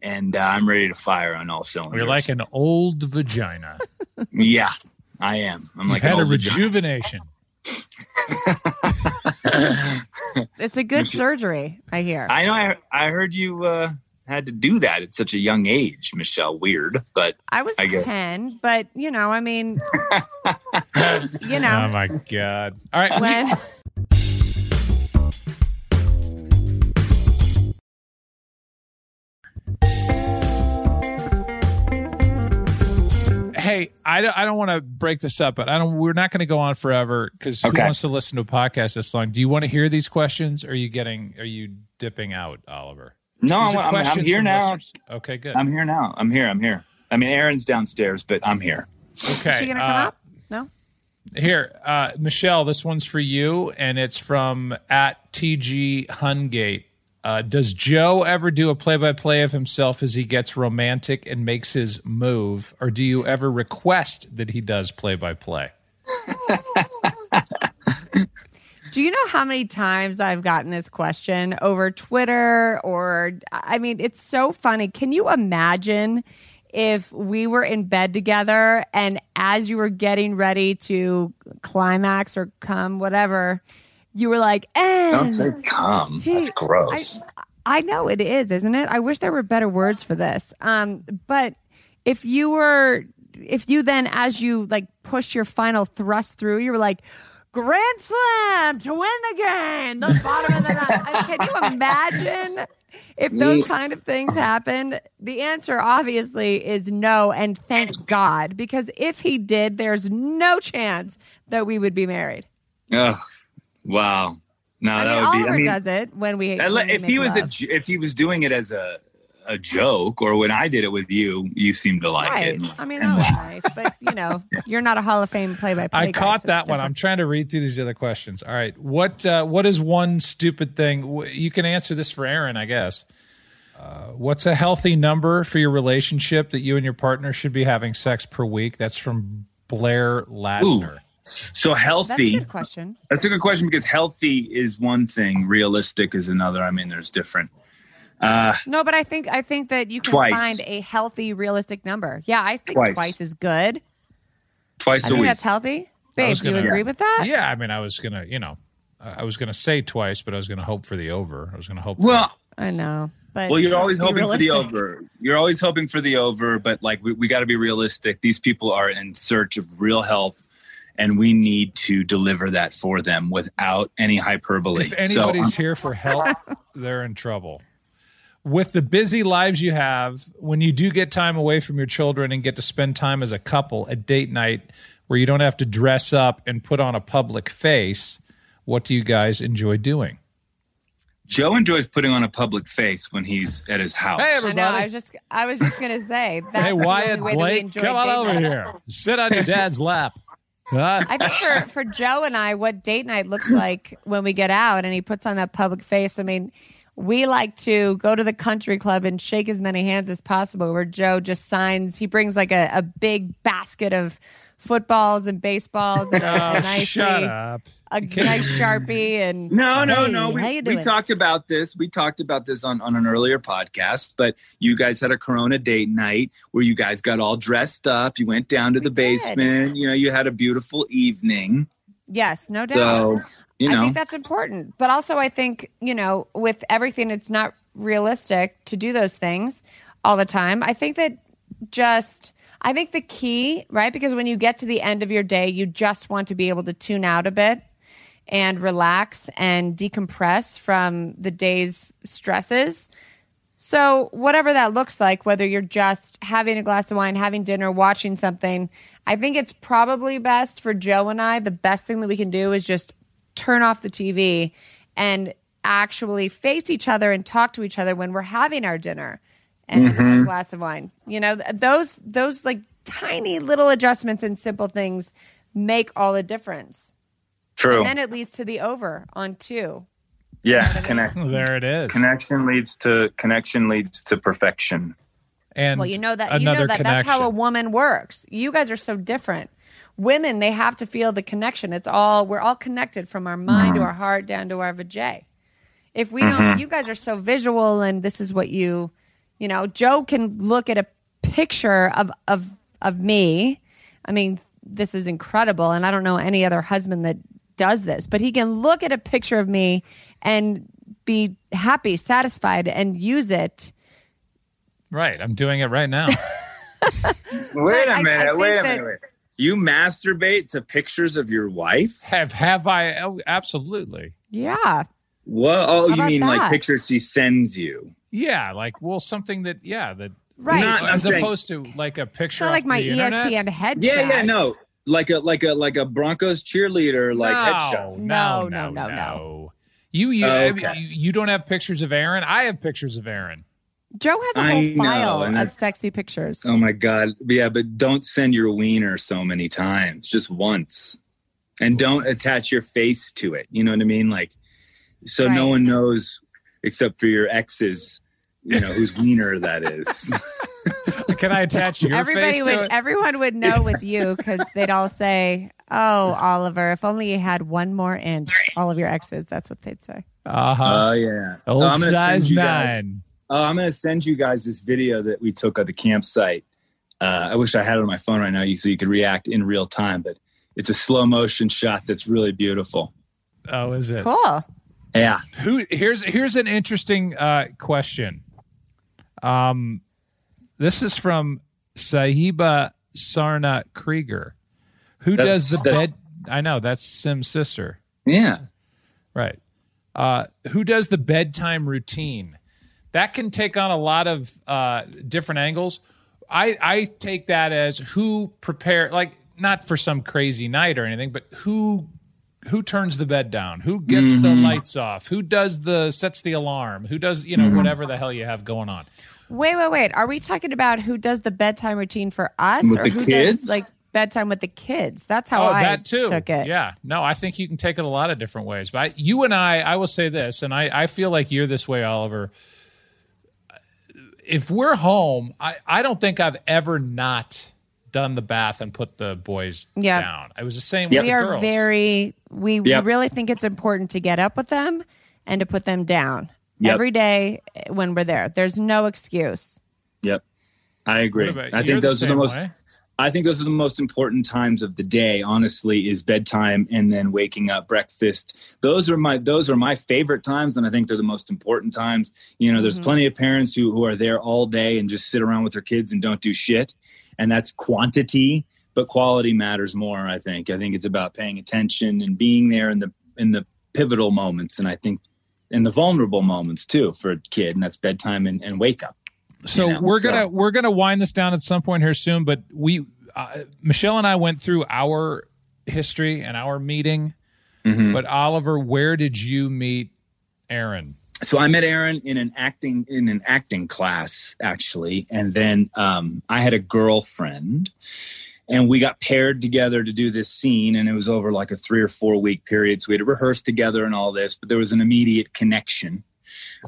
and uh, I'm ready to fire on all cylinders. You're like an old vagina. <laughs> yeah, I am. I'm You've like had an a old vagina. rejuvenation. <laughs> It's a good surgery, I hear. I know. I, I heard you uh, had to do that at such a young age, Michelle. Weird, but I was I 10, but you know, I mean, <laughs> you know. Oh my god! All right, when hey, I don't, I don't want to break this up, but I don't. We're not going to go on forever because who wants to listen to a podcast this long? Do you want to hear these questions? Or are you getting? Are you dipping out, Oliver? No, I'm, I'm, I'm here now. listeners. Okay, good. I'm here now. I'm here. I'm here. I mean, Erinn's downstairs, but I'm here. okay, Is she gonna come uh, up? No. Here, uh, Michelle, this one's for you, and it's from at TG Hungate. Uh, does Joe ever do a play by play of himself as he gets romantic and makes his move, or do you ever request that he does play by play? Do you know how many times I've gotten this question over Twitter or I mean it's so funny. Can you imagine if we were in bed together and as you were getting ready to climax or come whatever, you were like, and Don't say come. That's gross. I know it is, isn't it? I wish there were better words for this. Um, but if you were, if you then, as you like push your final thrust through, you were like, Grand Slam to win the game, the bottom of the ninth. Can you imagine if those kind of things happened? The answer obviously is no, and thank God, because if he did, there's no chance that we would be married. Ugh. Wow. No, I that mean, would be. Oliver I mean, does it when we. When li- we if he was a, love. j- if he was doing it as a a joke, or when I did it with you, you seemed to like right. it. I mean, that was <laughs> nice, but you know, <laughs> you're not a Hall of Fame play-by-play. I guy, caught so that one. I'm trying to read through these other questions. All right, what uh, what is one stupid thing? You can answer this for Erinn, I guess. Uh, what's a healthy number for your relationship that you and your partner should be having sex per week? That's from Blair Ladner. So healthy. That's a healthy. good question. That's a good question because healthy is one thing, realistic is another. I mean, there's different. Uh, No, but I think I think that you can Twice. find a healthy, realistic number. Yeah, I think Twice. twice, is good. twice I a think week. that's healthy. I Babe, was do you gonna- agree with that? Yeah, I mean, I was gonna, you know, I I was gonna say twice, but I was gonna hope for the over. I was gonna hope. Well, I know, but well, you're always be hoping for the over. You're always hoping for the over, but like we, we got to be realistic. These people are in search of real help, and we need to deliver that for them without any hyperbole. If So, um, anybody's here for help, <laughs> they're in trouble. With the busy lives you have, when you do get time away from your children and get to spend time as a couple at date night where you don't have to dress up and put on a public face, what do you guys enjoy doing? Joe enjoys putting on a public face when he's at his house. Hey, I know. everybody. I was just I was just gonna say that's hey, the Wyatt only way that we Blake, enjoy come on over here. Sit on your dad's lap. Huh? I think for, for Joe and I, what date night looks like when we get out and he puts on that public face. I mean, we like to go to the country club and shake as many hands as possible. Where Joe just signs, he brings like a, a big basket of footballs and baseballs and a, a Oh, nice, shut up. a nice sharpie and No, no, Hey, no. how We, you we talked about this. We talked about this on, on an earlier podcast, but you guys had a Corona date night where you guys got all dressed up. You went down to the We did. basement. You know, you had a beautiful evening. yes, no doubt. So, you I think that's important. But also, I think, you know, with everything, it's not realistic to do those things all the time. I think that just, I think the key, right? Because when you get to the end of your day, you just want to be able to tune out a bit and relax and decompress from the day's stresses. So, whatever that looks like, whether you're just having a glass of wine, having dinner, watching something, I think it's probably best for Joe and I. The best thing that we can do is just turn off the TV and actually face each other and talk to each other when we're having our dinner and a mm-hmm. glass of wine. You know, those those like tiny little adjustments and simple things make all the difference. true. And then it leads to the over on two. yeah, connect. There it is. Connection leads to connection leads to perfection. And Well, you know that you know that that's how a woman works. You guys are so different. Women, they have to feel the connection. It's all we're all connected from our mind to mm-hmm. our heart down to our vajay. If we don't, mm-hmm. you guys are so visual, and this is what you, you know. Joe can look at a picture of of of me. I mean, this is incredible, and I don't know any other husband that does this, but he can look at a picture of me and be happy, satisfied, and use it. Right. I'm doing it right now. <laughs> Wait a minute. think wait a that- minute. Wait. You masturbate to pictures of your wife? have have I oh, absolutely. Yeah. What? Oh, How you about mean like pictures she sends you? Yeah, like well something that yeah, that Right. Not- as saying- opposed to like a picture not like my E the internet? ESPN headshot. Yeah, yeah, no, like a like a like a Broncos cheerleader like no, headshot. No, No, no, no, no, no, You you, Oh, okay. you you don't have pictures of Erinn. I have pictures of Erinn. Joe has a I whole know, file and of sexy pictures. Oh my god, yeah, but don't send your wiener so many times, just once, and don't attach your face to it. You know what I mean? Like, so no one knows except for your exes. You know whose wiener that is. <laughs> Can I attach your Everybody face to would, it? everyone would know with you <laughs> because they'd all say, "Oh, Oliver, if only you had one more inch." All of your exes, that's what they'd say. Uh-huh. Oh yeah, Old Oh, I'm gonna size send you guys- nine. Oh, I'm going to send you guys this video that we took at the campsite. Uh, I wish I had it on my phone right now so you could react in real time, but it's a slow motion shot that's really beautiful. Oh, is it? Cool. Yeah. Who here's here's an interesting uh, question. Um, this is from Sahiba Sarna Krieger. Who That's- does the bed? I know that's Sim's sister, Yeah. right? Uh, who does the bedtime routine? That can take on a lot of uh, different angles. I I take that as who prepare like not for some crazy night or anything, but who who turns the bed down who gets the Mm-hmm. lights off who does the sets the alarm who does you know Mm-hmm. whatever the hell you have going on Wait, wait, wait. Are we talking about who does the bedtime routine for us, With or the who kids? does like bedtime with the kids? That's how oh I that too took it. yeah no i think you can take it a lot of different ways but I, you and i i will say this and i i feel like you're this way oliver if we're home i i don't think i've ever not done the bath and put the boys Yeah. down i was the same Yep. with We the are girls very we, we really think it's important to get up with them and to put them down Yep. every day when we're there. There's no excuse. Yep. I agree. About- I think those are the most way. I think those are the most important times of the day, honestly, is bedtime and then waking up, breakfast. Those are my those are my favorite times, and I think they're the most important times. You know, there's mm-hmm. plenty of parents who, who are there all day and just sit around with their kids and don't do shit. And that's quantity, but quality matters more, I think. I think it's about paying attention and being there in the in the pivotal moments and I think in the vulnerable moments too for a kid, and that's bedtime and, and wake up. So you know, we're gonna we're gonna wind this down at some point here soon. But we, uh, Michelle and I went through our history and our meeting. Mm-hmm. But Oliver, where did you meet Erinn? So I met Erinn in an acting in an acting class actually, and then um, I had a girlfriend, and we got paired together to do this scene, and it was over like a three or four week period. So we had to rehearse together and all this, but there was an immediate connection.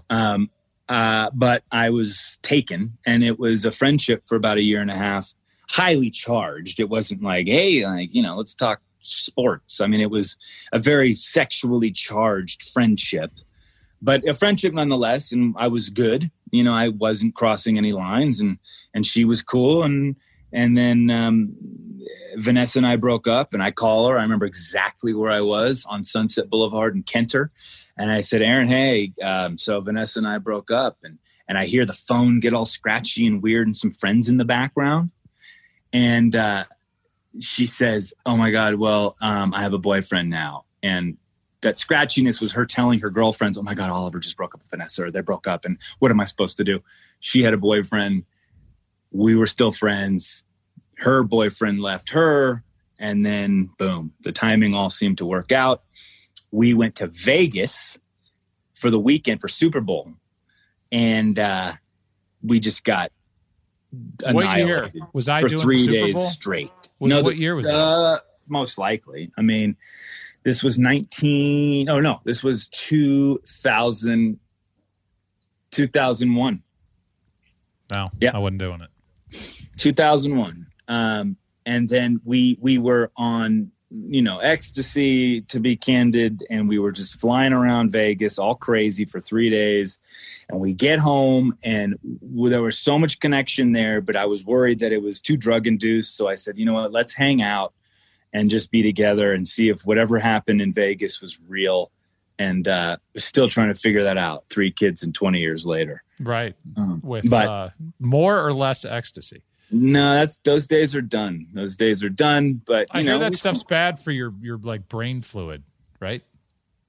Um, uh, but I was taken, and it was a friendship for about a year and a half, highly charged. It wasn't like, hey, like you know, let's talk sports. I mean, it was a very sexually charged friendship but a friendship nonetheless and i was good. You know i wasn't crossing any lines and and she was cool. And and then um, vanessa and i broke up and i call her. I remember exactly where i was on sunset boulevard in kenter. And i said erinn hey um, so vanessa and i broke up and and i hear the phone get all scratchy and weird and some friends in the background. And uh, she says oh my god well um, i have a boyfriend now. And that scratchiness was her telling her girlfriends, "Oh my God, Oliver just broke up with Vanessa, or they broke up, and what am I supposed to do?" She had a boyfriend. We were still friends. Her boyfriend left her, and then boom, the timing all seemed to work out. We went to Vegas for the weekend for Super Bowl, and uh, we just got What year was I for doing three days Bowl? straight. What- no, what the- year was uh, Most likely. I mean, this was 19. Oh, no, this was 2000, 2001. No, Yeah. I wasn't doing it. 2001. Um, and then we we were on you know ecstasy to be candid and we were just flying around vegas all crazy for three days and we get home and there was so much connection there but i was worried that it was too drug induced so i said you know what let's hang out and just be together and see if whatever happened in vegas was real and uh still trying to figure that out three kids and 20 years later Right. Um, With but- uh, more or less ecstasy. no that's those days are done those days are done but I you hear know that stuff's bad for your your like brain fluid, right?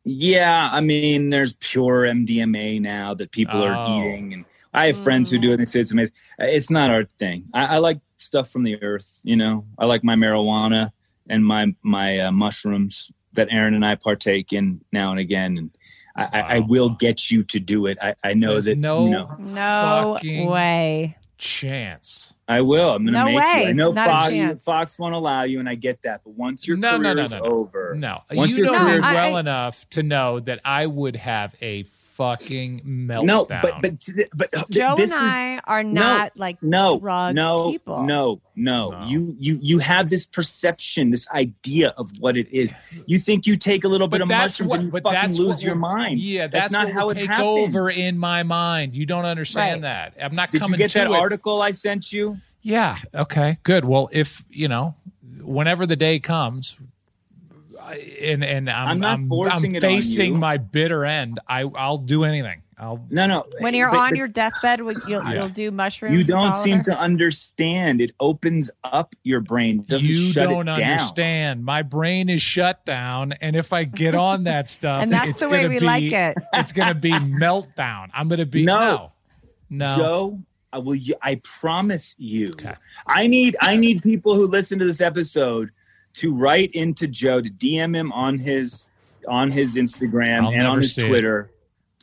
Yeah, I mean, there's pure MDMA now that people Oh. are eating, and I have friends who do it and they say it's amazing. It's not our thing. I, I like stuff from the earth, you know. I like my marijuana and my my uh, mushrooms that Erinn and I partake in now and again. And I, I, I will get you to do it. I, I know There's that no you know, No Fucking- way. chance. I will. I'm gonna No make way. you. I know Not a Fox, chance. Fox won't allow you, and I get that. But once your No, no, career no, is no, no. over, No, Once you your know career is- well I- enough to know that I would have a fucking meltdown. no, but but but th- Joe this and is I are not like no drug no people. no no No. you you you have this perception this idea of what it is you think you take a little bit of that's mushrooms what, and you but fucking lose what your mind Yeah, that's, not how it take happens. over in my mind. You don't understand that. I'm not did you coming get to that it. article i sent you Yeah. Okay. Good. Well, if you know, whenever the day comes, I- and and I'm I'm not I'm, forcing I'm it on facing you. my bitter end. I I'll do anything. I'll. no no when you're but- on but your deathbed, you'll, Yeah. you'll do mushrooms. you don't seem to understand it opens up your brain it doesn't you shut don't it down understand. My brain is shut down, and if I get on that <laughs> stuff, And that's it's the way we be- like it. <laughs> It's gonna be meltdown. I'm gonna be No. no, no. Joe, I will. I promise you. Okay. I need. I need people who listen to this episode to write into Joe to DM him on his on his Instagram I'll and on his see it. Twitter.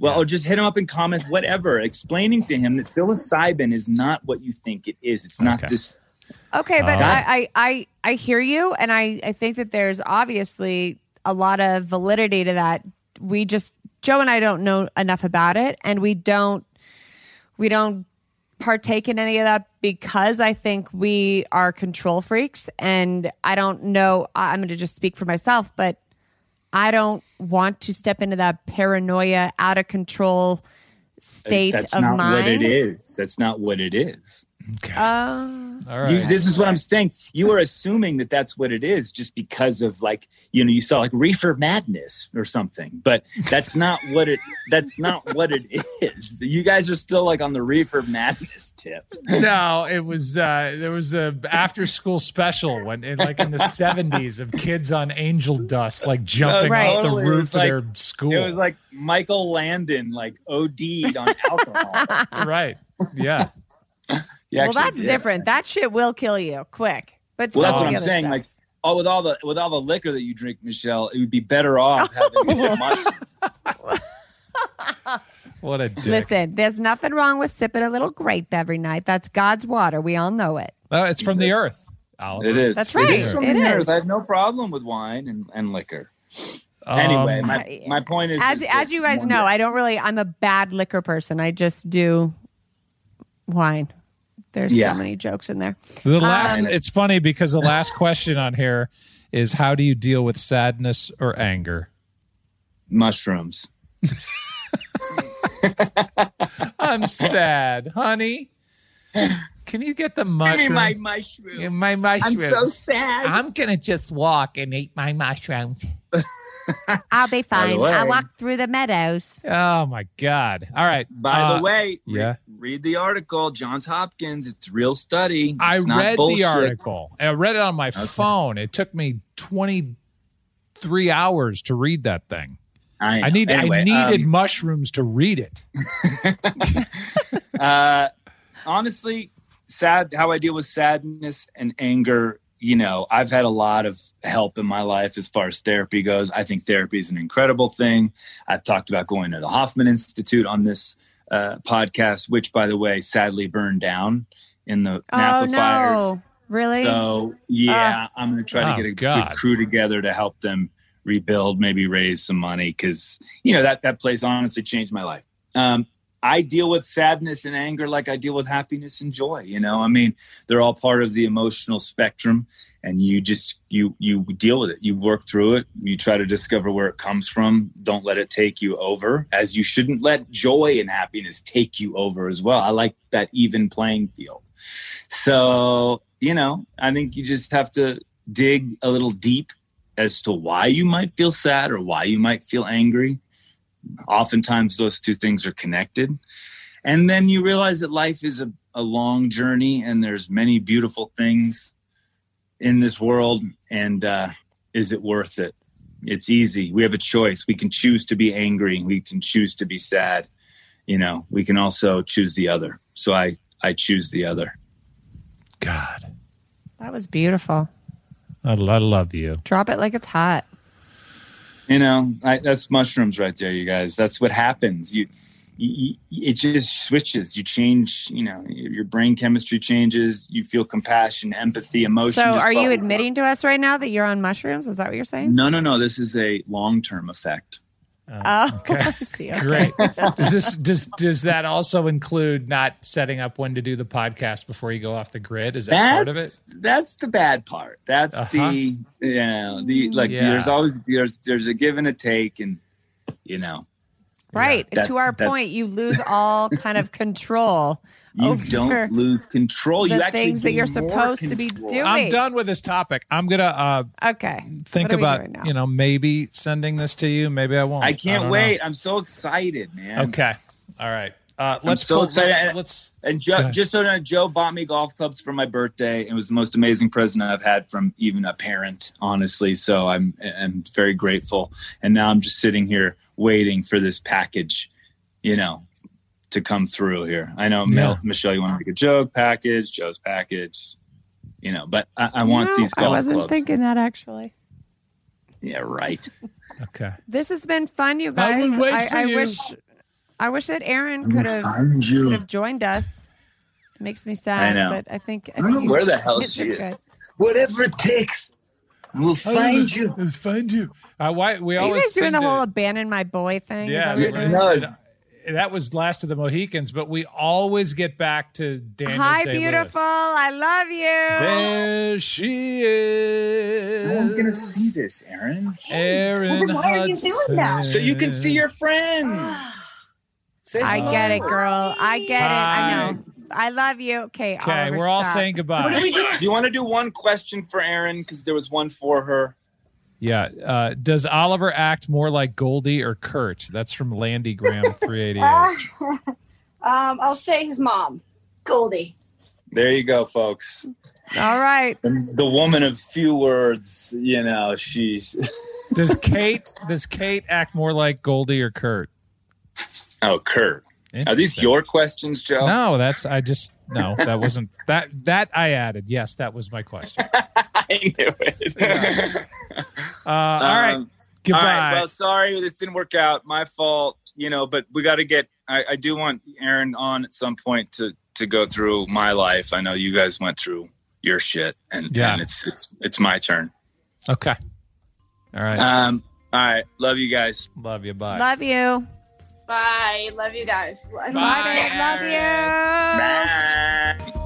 Well, Yeah. or just hit him up in comments, whatever, explaining to him that psilocybin is not what you think it is. It's not Okay. this. Okay, but Uh, I, I, I, I hear you, and I, I think that there's obviously a lot of validity to that. We just Joe and I don't know enough about it, and we don't we don't partake in any of that because I think we are control freaks, and I don't know. I'm going to just speak for myself, but I don't want to step into that paranoia, out of control state That's of not mind. what it is. That's not what it is. Okay. Uh, All right. You, this is what I'm saying. You are assuming that that's what it is just because of like you know you saw like reefer madness or something, but that's not what it. That's not what it is. You guys are still like on the reefer madness tip. no, it was uh there was a after school special when in like in the seventies of kids on angel dust like jumping Right. off the Totally. It roof of like- their school. It was like Michael Landon like OD'd on alcohol. <laughs> right. Yeah. He well, that's did. That That shit will kill you quick. But Well, that's what of I'm saying. stuff. Like, oh, with all the with all the liquor that you drink, Michelle, it would be better off <laughs> having a mushroom. <laughs> What a dick. listen, there's nothing wrong with sipping a little grape every night. That's God's water. We all know it. Oh, it's from the earth. Oliver. It is. That's right. is from It the is. earth. I have no problem with wine and, and liquor. Um, Anyway, my, my point is As is as you guys know, day- I don't really. I'm a bad liquor person. I just do wine. There's Yeah. so many jokes in there. The last Um, it's funny because the last question on here is how do you deal with sadness or anger? mushrooms. <laughs> I'm sad, honey. Can you get the mushroom? mushroom. Yeah, my mushroom. sad. I'm gonna just walk and eat my mushrooms. <laughs> <laughs> I'll be fine. I'll walk through the meadows. Oh my god! All right. By Uh, the way, re- yeah. read the article. Johns Hopkins. It's real study. I It's not read bullshit. the article. I read it on my phone. It took me 23 hours to read that thing. I. I need. Anyway, I needed um, mushrooms to read it. <laughs> uh, honestly, sad. How I deal with sadness and anger. You know, I've had a lot of help in my life as far as therapy goes. I think therapy is an incredible thing. I've talked about going to the Hoffman Institute on this uh, podcast, which, by the way, sadly burned down in the Napa oh fires. Really? So yeah, I'm going to try Oh, to get a God. good crew together to help them rebuild, maybe raise some money because you know that that place honestly changed my life. Um, I deal with sadness and anger like I deal with happiness and joy. You know, I mean, they're all part of the emotional spectrum, and you just you you deal with it. You work through it. You try to discover where it comes from. Don't let it take you over, as you shouldn't let joy and happiness take you over as well. I like that even playing field. So, you know, I think you just have to dig a little deep as to why you might feel sad or why you might feel angry. Oftentimes, those two things are connected. And then you realize that life is a, a long journey and there's many beautiful things in this world. And uh, is it worth it? It's easy. We have a choice. We can choose to be angry, we can choose to be sad. you know, we can also choose the other. So I I choose the other. God, That was beautiful. I, I love you. Drop it like it's hot. You know, I, that's mushrooms right there, you guys. That's what happens. You, you, it just switches. You change. You know, your brain chemistry changes. You feel compassion, empathy, emotion. So, are you bubbles up. admitting to us right now that you're on mushrooms? Is that what you're saying? No, no, no. This is a long term effect. Oh, <laughs> I see. Okay. Great. <laughs> Does this does does that also include not setting up when to do the podcast before you go off the grid? Is that That's part of it? that's the bad part. That's Uh-huh. the you know the like. Yeah. There's always there's there's a give and a take, and you know Right. That- to our that's- point, you lose all kind of control you over don't <laughs> lose control. you actually things that you're gain more supposed to be doing. I'm done with this topic. I'm gonna uh, Okay. think What are we about you know maybe sending this to you. Maybe I won't. I can't don't wait. I'm so excited, man. Okay. All right. Uh, let's so pull- excited. Let's, let's And Go Joe, just so you know, Joe bought me golf clubs for my birthday. It was the most amazing present I've had from even a parent, honestly. So I'm I'm very grateful. And now I'm just sitting here waiting for this package, you know, to come through here. I know, Mel, Yeah. Michelle, you want to make a joke package, Joe's package, you know, but I, I want No, these I wasn't clubs. thinking that actually. Yeah, right. okay. This has been fun, you I guys. will wait I, for I you. wish I wish that Erinn could have could have joined us. It makes me sad, I know. but I think I I don't think know where the hell <laughs> she is. good. Whatever it takes, we'll find you. Let's find you. Uh, why we Are you always guys doing the to- whole abandon my boy thing? Yeah, Is that what you're No, doing? it's- that was last of the Mohicans, but we always get back to Daniel Hi, Day-Lewis. beautiful. I love you. There she is. No one's gonna see this, Erinn. Erinn why are you doing that? So you can see your friends. Ah. Say I get it, girl. I get it. I know. I love you. Okay. Okay, Oliver, we're all stop. saying goodbye. Do you want to do one question for Erinn? Because there was one for her. Yeah. Uh, does Oliver act more like Goldie or Kurt? That's from Landy Graham <laughs> 388. <laughs> um, I'll say his mom, Goldie. There you go, folks. All right. The woman of few words. You know, she's. does <laughs> Kate does Kate act more like Goldie or Kurt? Oh, Kurt. Are these your questions, Joe? No, that's I just no, that wasn't <laughs> that that I added. Yes, that was my question. <laughs> I knew it. <laughs> Uh, all right. Um, Goodbye. All right. Well, sorry this didn't work out. My fault. You know, but we got to get. I, I do want Erinn on at some point to to go through my life. I know you guys went through your shit, and Yeah. and it's it's it's my turn. okay. All right. Um. All right. Love you guys. Love you. Bye. Love you. Bye. Love you guys. Bye. Love you. Bye.